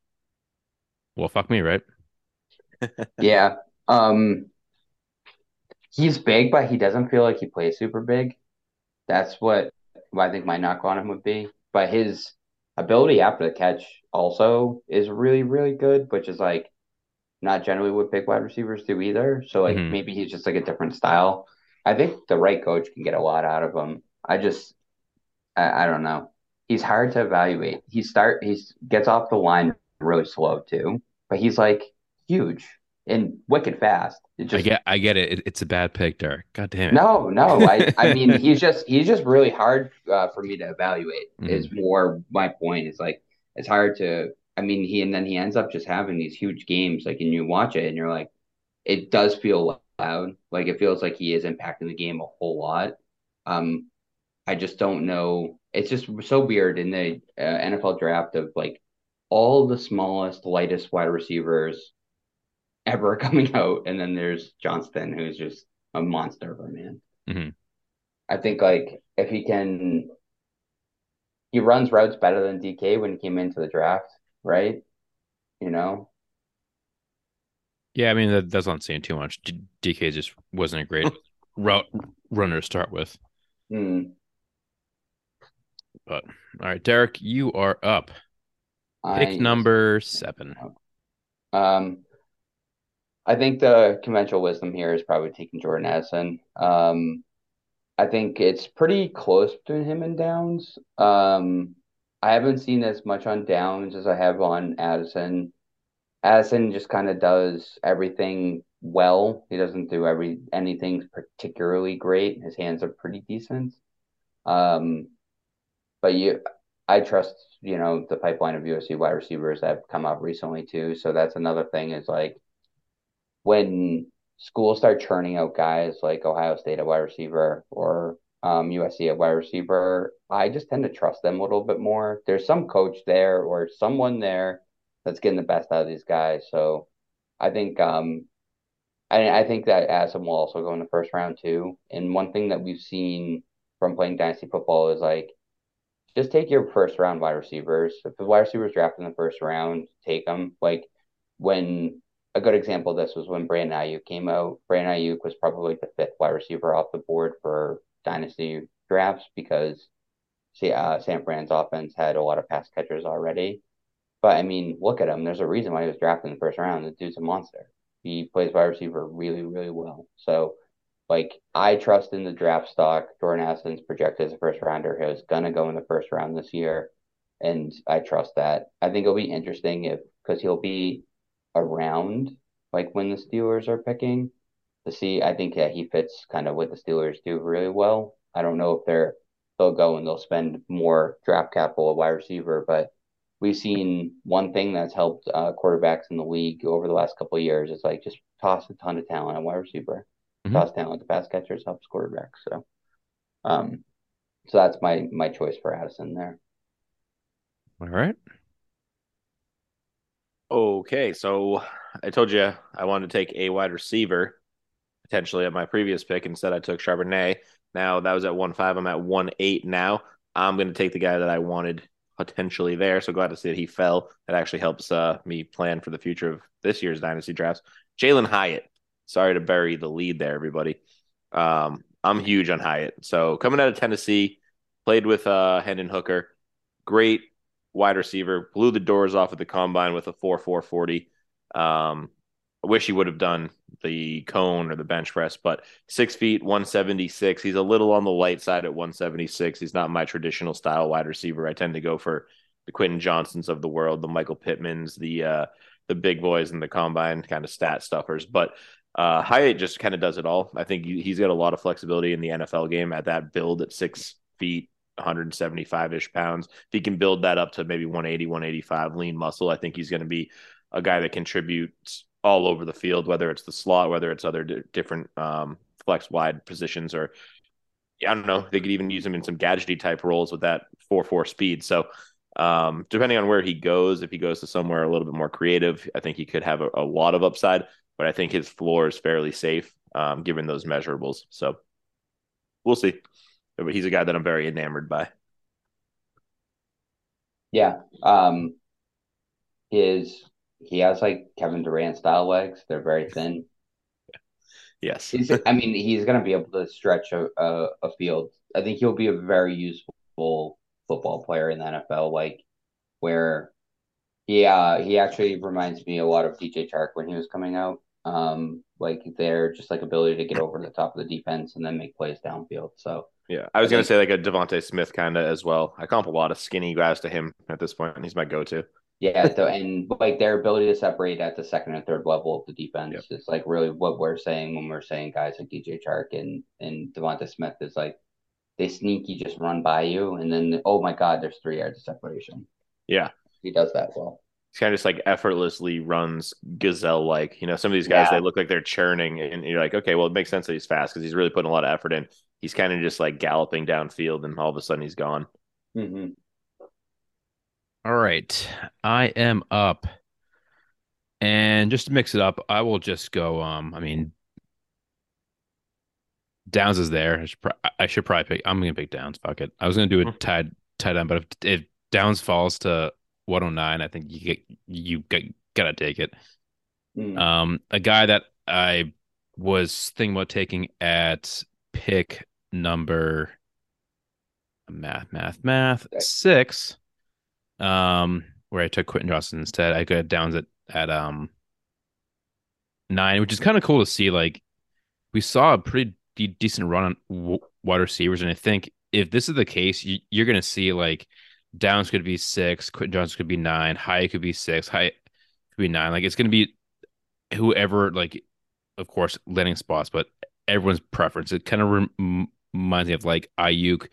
well, fuck me, right? Yeah. Um, he's big, but he doesn't feel like he plays super big. That's what, I think my knock on him would be. But his ability after the catch also is really, really good, which is like not generally what big wide receivers do either. So like Mhm. maybe he's just like a different style. I think the right coach can get a lot out of him. I just, I, I don't know. He's hard to evaluate. He start, he gets off the line really slow too, but he's like huge and wicked fast. It I get, I get it. it. It's a bad pick, Derek. God damn it. no, no. I, I mean, he's just he's just really hard uh, for me to evaluate. Is more my point. Is like it's hard to. I mean, he and then he ends up just having these huge games. Like, and you watch it, and you're like, it does feel loud. Like it feels like he is impacting the game a whole lot. Um, I just don't know. It's just so weird in the uh, NFL draft of like all the smallest, lightest wide receivers ever coming out, and then there's Johnston, who's just a monster of a man. Mhm. I think like if he can, he runs routes better than DK when he came into the draft, right? You know, Yeah, I mean that, that's not saying too much. D- DK just wasn't a great route runner to start with. Hmm. But all right, Derek, you are up. Pick I number seven. Um, I think the conventional wisdom here is probably taking Jordan Addison. Um, I think it's pretty close between him and Downs. Um, I haven't seen as much on Downs as I have on Addison. Addison just kind of does everything well. He doesn't do every anything particularly great. His hands are pretty decent. Um, but you, I trust, you know, the pipeline of USC wide receivers that have come up recently too. So that's another thing is like when schools start churning out guys like Ohio State at wide receiver or um, USC at wide receiver, I just tend to trust them a little bit more. There's some coach there or someone there that's getting the best out of these guys. So I think um, I, I think that Asim will also go in the first round too. And one thing that we've seen from playing dynasty football is like just take your first round wide receivers. If the wide receivers draft in the first round, take them. Like when a good example of this was when Brandon Aiyuk came out. Brandon Aiyuk was probably the fifth wide receiver off the board for dynasty drafts because see, uh, San Fran's offense had a lot of pass catchers already. But I mean, look at him. There's a reason why he was drafted in the first round. The dude's a monster. He plays wide receiver really, really well. So, like, I trust in the draft stock. Jordan Addison's projected as a first rounder. He was gonna go in the first round this year, and I trust that. I think it'll be interesting if because he'll be around like when the Steelers are picking to see. I think yeah, he fits kind of what the Steelers do really well. I don't know if they're they'll go and they'll spend more draft capital a wide receiver, but we've seen one thing that's helped uh, quarterbacks in the league over the last couple of years is like just toss a ton of talent at wide receiver, Mhm. toss talent to pass catchers helps quarterbacks. So, um, so that's my my choice for Addison there. All right. Okay, so I told you I wanted to take a wide receiver potentially at my previous pick. Instead, I took Charbonnet. Now that was at one five. I'm at one eight now. I'm going to take the guy that I wanted potentially there. So glad to see that he fell. That actually helps uh, me plan for the future of this year's dynasty drafts. Jalin Hyatt. Sorry to bury the lead there, everybody. Um, I'm huge on Hyatt. So coming out of Tennessee, played with uh, Hendon Hooker. Great wide receiver, blew the doors off at the combine with a 4 4 40. Um, I wish he would have done the cone or the bench press, but six feet, 176. He's a little on the light side at 176. He's not my traditional style wide receiver. I tend to go for the Quentin Johnsons of the world, the Michael Pittmans, the uh, the big boys in the combine kind of stat stuffers. But uh, Hyatt just kind of does it all. I think he's got a lot of flexibility in the NFL game at that build at six feet, 175 ish pounds. If he can build that up to maybe 180, 185 lean muscle, I think he's going to be a guy that contributes all over the field, whether it's the slot, whether it's other d- different um, flex wide positions, or I don't know, they could even use him in some gadgety type roles with that 4 4 speed. So, um, depending on where he goes, if he goes to somewhere a little bit more creative, I think he could have a, a lot of upside, but I think his floor is fairly safe um, given those measurables. So, we'll see. But he's a guy that I'm very enamored by. Yeah. Um, his he has like Kevin Durant style legs. They're very thin. Yes. He's, I mean, he's going to be able to stretch a, a, a field. I think he'll be a very useful football player in the NFL, like where he uh, he actually reminds me a lot of DJ Chark when he was coming out. Um, like their just like ability to get over the top of the defense and then make plays downfield. So Yeah, I was gonna say like a DeVonta Smith kind of as well. I comp a lot of skinny guys to him at this point, and he's my go-to. yeah, so, and like their ability to separate at the second and third level of the defense Yep. is like really what we're saying when we're saying guys like DJ Chark and and Devonta Smith is like they sneaky just run by you and then oh my god, there's three yards of separation. Yeah, He does that well. He's kind of just like effortlessly runs gazelle like. You know, some of these guys Yeah. they look like they're churning, and you're like, okay, well, it makes sense that he's fast because he's really putting a lot of effort in. He's kind of just like galloping downfield, and all of a sudden he's gone. hmm All right. I am up. And just to mix it up, I will just go um I mean Downs is there. I should, pro- I should probably pick. I'm gonna pick Downs. Fuck it. I was gonna do a Mhm. tied tight end, but if, if Downs falls to 109, I think you get you get, gotta take it. Mm. Um, a guy that I was thinking about taking at pick number math, math, math Okay. six. Um, where I took Quentin Johnson instead. I got Downs at at um nine, which is kind of cool to see. Like we saw a pretty de- decent run on w- wide receivers, and I think if this is the case, you, you're going to see like Downs could be six, Quentin Johnson could be nine, High could be six, High could be nine. Like it's going to be whoever, like, of course, landing spots, but everyone's preference. It kind of rem- reminds me of like Aiyuk,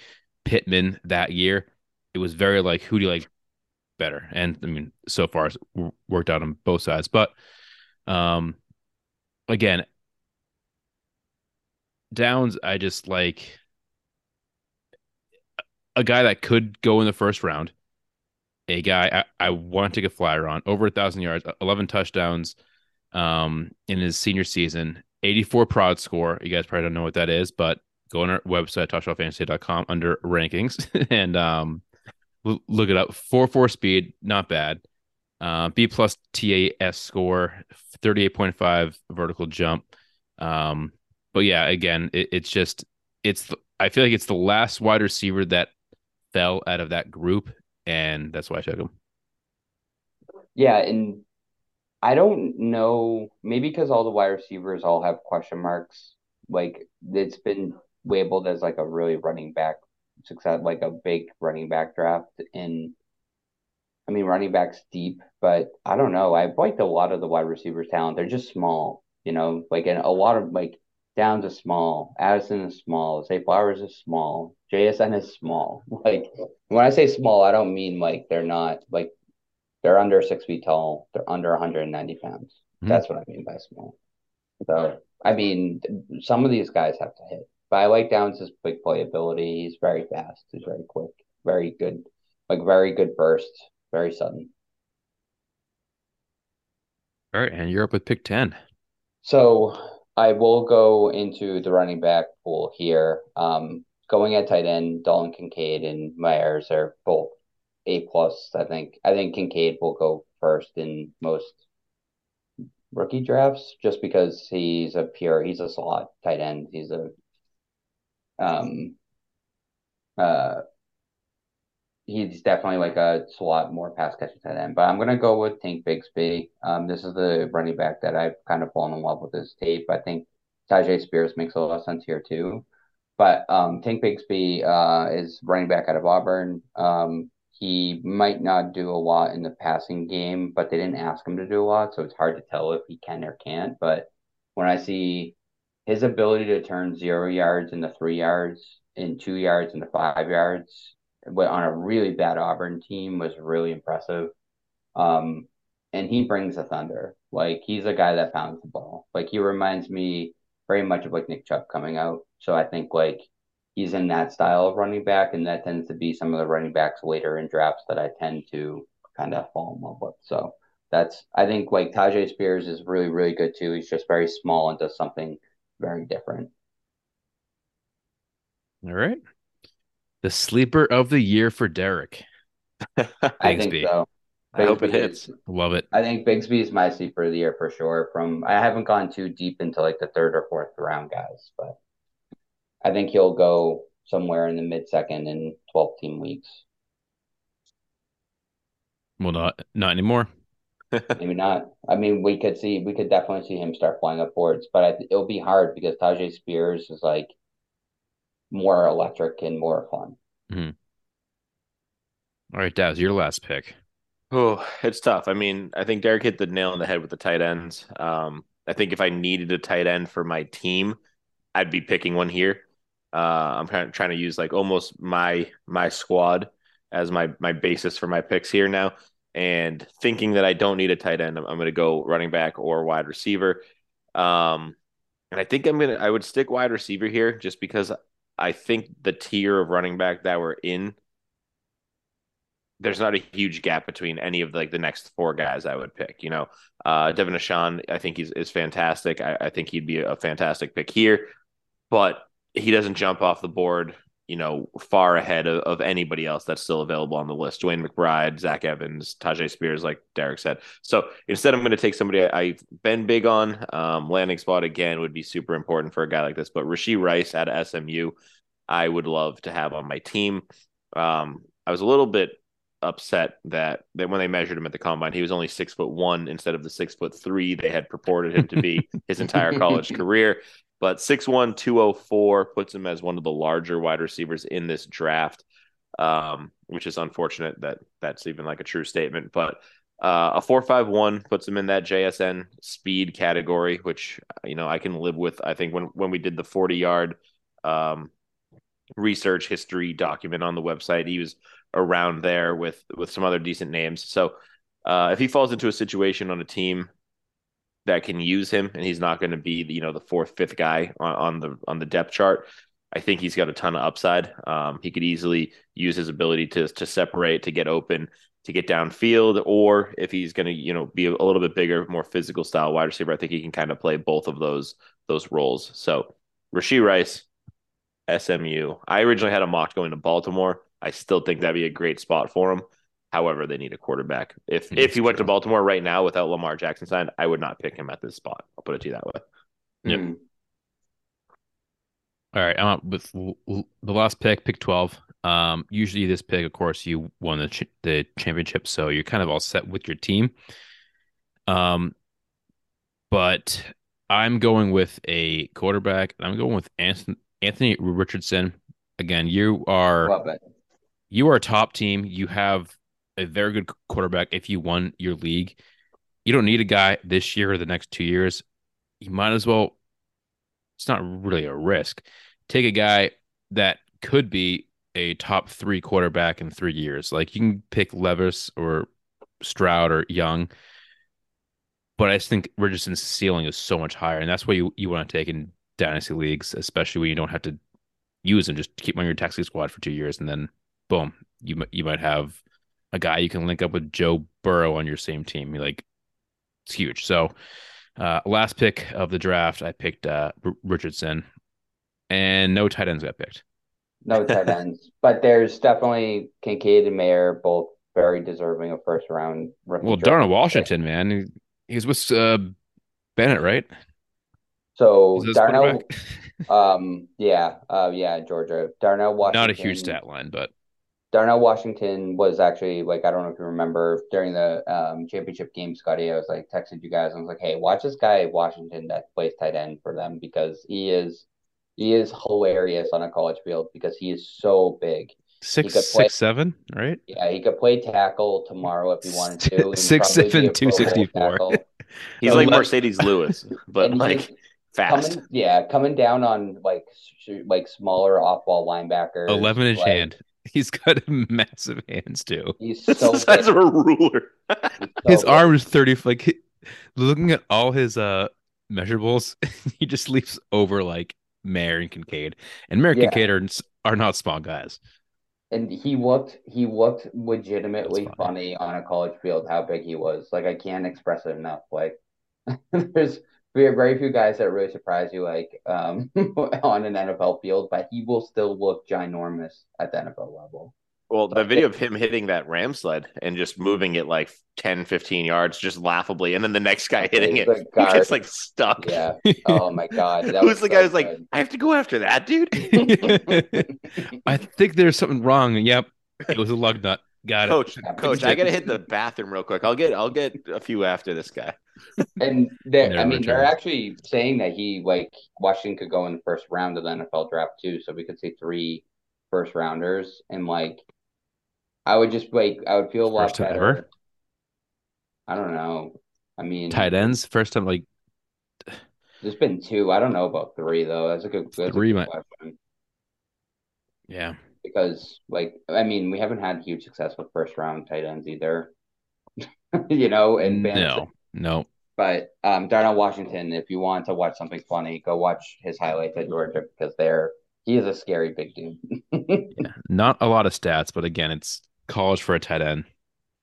Pittman that year. It was very like, who do you like better? And I mean, so far it's worked out on both sides, but um, again, Downs, I just like a guy that could go in the first round. A guy I, I want to take a flyer on over a thousand yards, eleven touchdowns, um, in his senior season, eighty-four prod score. You guys probably don't know what that is, but go on our website touchdownfantasy.com under rankings and um, look it up. Four four speed, not bad. Uh, B plus TAS score, thirty-eight point five vertical jump. Um, but yeah, again, it, it's just it's I feel like it's the last wide receiver that fell out of that group, and that's why I took him. Yeah, and I don't know, maybe because all the wide receivers all have question marks. Like it's been labeled as like a really running back success, like a big running back draft. And I mean, running backs deep, but I don't know. I've liked a lot of the wide receivers' talent. They're just small, you know, like and a lot of like Downs is small, Addison is small, Zay Flowers is small, JSN is small. Like when I say small, I don't mean like they're not like they're under six feet tall. They're under 190 pounds. Mhm. That's what I mean by small. So, I mean, some of these guys have to hit. But I like Downs' quick playability. He's very fast. He's very quick. Very good. Like, very good burst. Very sudden. All right, and you're up with pick ten. So, I will go into the running back pool here. Um, going at tight end, Dalton Kincaid and Mayer are both A plus. I think. I think Kincaid will go first in most rookie drafts just because he's a pure he's a slot tight end. He's a um uh he's definitely like a slot more pass catching tight end. But I'm gonna go with Tank Bigsby. Um this is the running back that I've kind of fallen in love with his tape. I think Tyjae Spears makes a lot of sense here too. But um Tank Bigsby uh is running back out of Auburn. Um he might not do a lot in the passing game, but they didn't ask him to do a lot, so it's hard to tell if he can or can't. But when I see his ability to turn zero yards into three yards, in two yards into five yards, on a really bad Auburn team was really impressive. Um, and he brings the thunder. Like he's a guy that pounds the ball. Like he reminds me very much of like Nick Chubb coming out. So I think like he's in that style of running back, and that tends to be some of the running backs later in drafts that I tend to kind of fall in love with. So that's I think like Tyjae Spears is really really good too. He's just very small and does something very different. All right, the sleeper of the year for Derek. I think Bigsby. so. I hope it hits. is- Love it. I think Bigsby is my sleeper of the year for sure. From I haven't gone too deep into like the third or fourth round guys, but I think he'll go somewhere in the mid second in 12 team weeks. Well, not not anymore. Maybe not. I mean, we could see, we could definitely see him start flying up boards, but I, it'll be hard because Tyjae Spears is like more electric and more fun. All right, Daz, your last pick. Oh, it's tough. I mean, I think Derek hit the nail on the head with the tight ends. Um, I think if I needed a tight end for my team, I'd be picking one here. Uh, I'm kind of trying to use like almost my my squad as my my basis for my picks here now, and thinking that I don't need a tight end, I'm, I'm going to go running back or wide receiver. Um, and I think I'm gonna I would stick wide receiver here just because I think the tier of running back that we're in there's not a huge gap between any of like the next four guys I would pick. You know, uh, Devon Achane, I think he's is fantastic. I, I think he'd be a fantastic pick here, but he doesn't jump off the board, you know, far ahead of, of anybody else that's still available on the list. DeWayne McBride, Zach Evans, Tyjae Spears, like Derek said. So instead, I'm going to take somebody I, have been big on. Um, landing spot again would be super important for a guy like this. But Rashee Rice out of SMU, I would love to have on my team. Um, I was a little bit upset that that when they measured him at the combine, he was only six foot one instead of the six foot three they had purported him to be his entire college career. But six one two zero four puts him as one of the larger wide receivers in this draft, um, which is unfortunate that that's even like a true statement. But uh, a 451 puts him in that JSN speed category, which, you know, I can live with. I think when, when we did the 40 yard um, research history document on the website, he was around there with with some other decent names. So uh, if he falls into a situation on a team that can use him, and he's not going to be the, you know the fourth, fifth guy on, on, the on the depth chart. I think he's got a ton of upside. Um, he could easily use his ability to to separate, to get open, to get downfield, or if he's going to you know be a little bit bigger, more physical style wide receiver, I think he can kind of play both of those those roles. So Rashee Rice, SMU. I originally had a mock going to Baltimore. I still think that'd be a great spot for him. However, they need a quarterback. If That's if he went to Baltimore right now without Lamar Jackson signed, I would not pick him at this spot. I'll put it to you that way. Yep. Mm. All right, I'm up with the last pick, pick twelve. Um, usually this pick, of course, you won the ch- the championship, so you're kind of all set with your team. Um, but I'm going with a quarterback. I'm going with Anthony, Anthony Richardson. Again, you are you are a top team. You have a very good quarterback if you won your league. You don't need a guy this year or the next two years. You might as well. It's not really a risk. Take a guy that could be a top three quarterback in three years. Like you can pick Levis or Stroud or Young, but I just think Richardson's ceiling is so much higher, and that's why you, you want to take in dynasty leagues, especially when you don't have to use him. Just keep on your taxi squad for two years, and then boom, you you might have a guy you can link up with Joe Burrow on your same team. Like it's huge. So uh, last pick of the draft, I picked uh, R- Richardson, and no tight ends got picked. No tight ends, but there's definitely Kincaid and Mayer, both very deserving of first round. Well, Darnell Washington, man, he's with uh, Bennett, right? So Darnell, um, yeah, uh, yeah, Georgia. Darnell Washington. Not a huge stat line, but Darnell Washington was actually like I don't know if you remember during the um, championship game, Scotty. I was like texted you guys. I was like, "Hey, watch this guy Washington that plays tight end for them because he is he is hilarious on a college field because he is so big. Six play, six seven, right? Yeah, he could play tackle tomorrow if he wanted to. six seven two sixty four. He's like Marcedes Lewis, but like fast. Coming, yeah, coming down on like like smaller off ball linebackers. Eleven inch like, hand. He's got massive hands too. He's so the size of a ruler. his so arm is thirty. Like looking at all his uh measurables, he just leaps over like Mayer and Kincaid, and Mayer and yeah. Kincaid are are not small guys. And he looked he looked legitimately funny on a college field. How big he was. Like I can't express it enough. Like there's we have very few guys that really surprise you like um, on an NFL field, but he will still look ginormous at the NFL level. Well, the video of him hitting that ram sled and just moving it like 10, 15 yards, just laughably, and then the next guy hitting it, he gets like stuck. Yeah. Oh my god. Who's the so guy who's like, I have to go after that, dude? I think there's something wrong. Yep. It was a lug nut. Got coach, it. Coach, coach, I gotta hit the bathroom real quick. I'll get I'll get a few after this guy. And they I mean, they're actually saying that he like Washington could go in the first round of the NFL draft too, so we could see three first rounders. And like, I would just like I would feel a lot better. Ever? I don't know. I mean, tight ends first time like. There's been two. I don't know about three though. That's a good, that's three. A good question. Yeah, because like I mean we haven't had huge success with first round tight ends either. you know, and no, no. But um, Darnell Washington, if you want to watch something funny, go watch his highlights at Georgia because they're he is a scary big dude. yeah, not a lot of stats, but again, it's college for a tight end.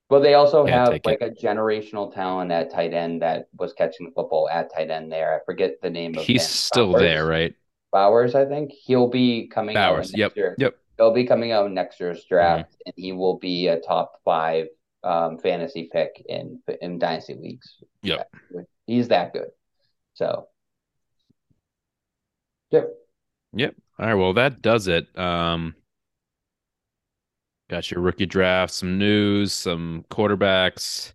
But they also Can't have like it. a generational talent at tight end that was catching the football at tight end there. I forget the name of He's still there, right? Bowers, I think he'll be coming Bowers. out. in Yep. year. Yep. He'll be coming out next year's draft, Mm-hmm. and he will be a top five um, fantasy pick in in dynasty leagues. Yep. he's that good. So, yep. Yep. All right. Well, that does it. Um, got your rookie draft, some news, some quarterbacks,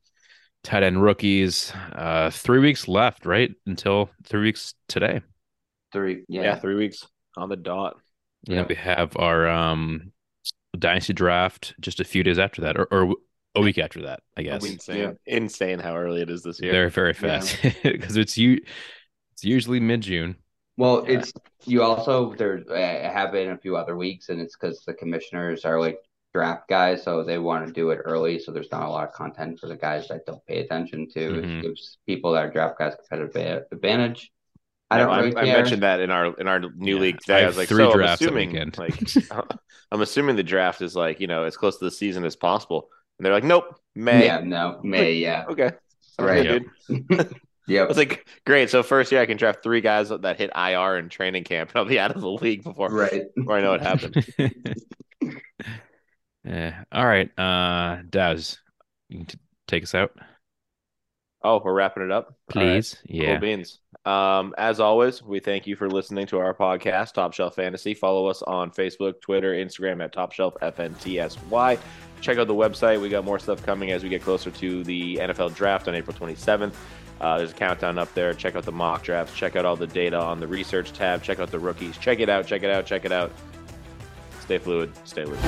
tight end rookies. Uh, three weeks left, right? Until three weeks today. Three. Yeah, Yeah. three weeks on the dot. And then we have our um dynasty draft just a few days after that, or, or a week after that, I guess. Insane, insane how early it is this year. Very, very fast because it's you. It's usually mid June. Well, Yeah. it's you also there uh, have been a few other weeks, and it's because the commissioners are like draft guys, so they want to do it early. So there's not a lot of content for the guys that don't pay attention to. Mhm. It gives people that are draft guys competitive a- advantage. I I, don't I, really I care. mentioned that in our in our new Yeah. league today. I, have was like, three so I'm assuming like I'm assuming the draft is like you know as close to the season as possible, and they're like, nope, May. Yeah, no, May, yeah, Okay, Sounds Right. good, dude. I yep. was like, great. So first year I can draft three guys that hit IR in training camp, and I'll be out of the league before Right. before I know what happened. yeah. All right. Uh, Daz, you can t- take us out, Oh, we're wrapping it up, All right. please. Yeah. Cool beans. Um, as always, we thank you for listening to our podcast, Top Shelf Fantasy. Follow us on Facebook, Twitter, Instagram at Top Shelf FNTSY. Check out the website. We got more stuff coming as we get closer to the NFL draft on April 27th. Uh, there's a countdown up there. Check out the mock drafts. Check out all the data on the research tab. Check out the rookies. Check it out. Check it out. Check it out. Stay fluid. Stay loose.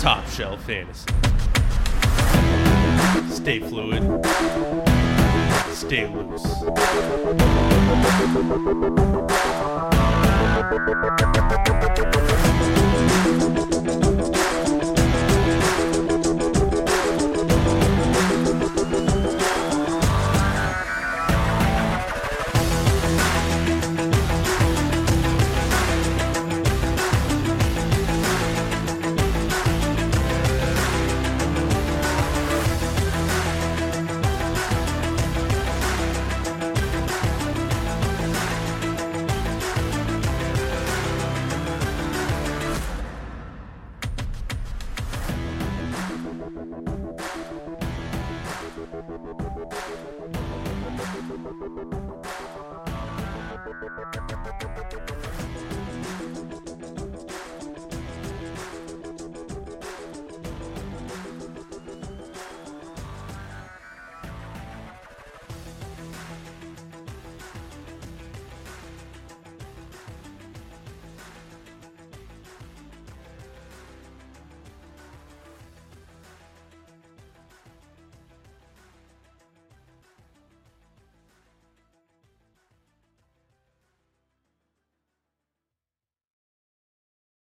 Top Shelf Fantasy. Stay fluid. Stay loose.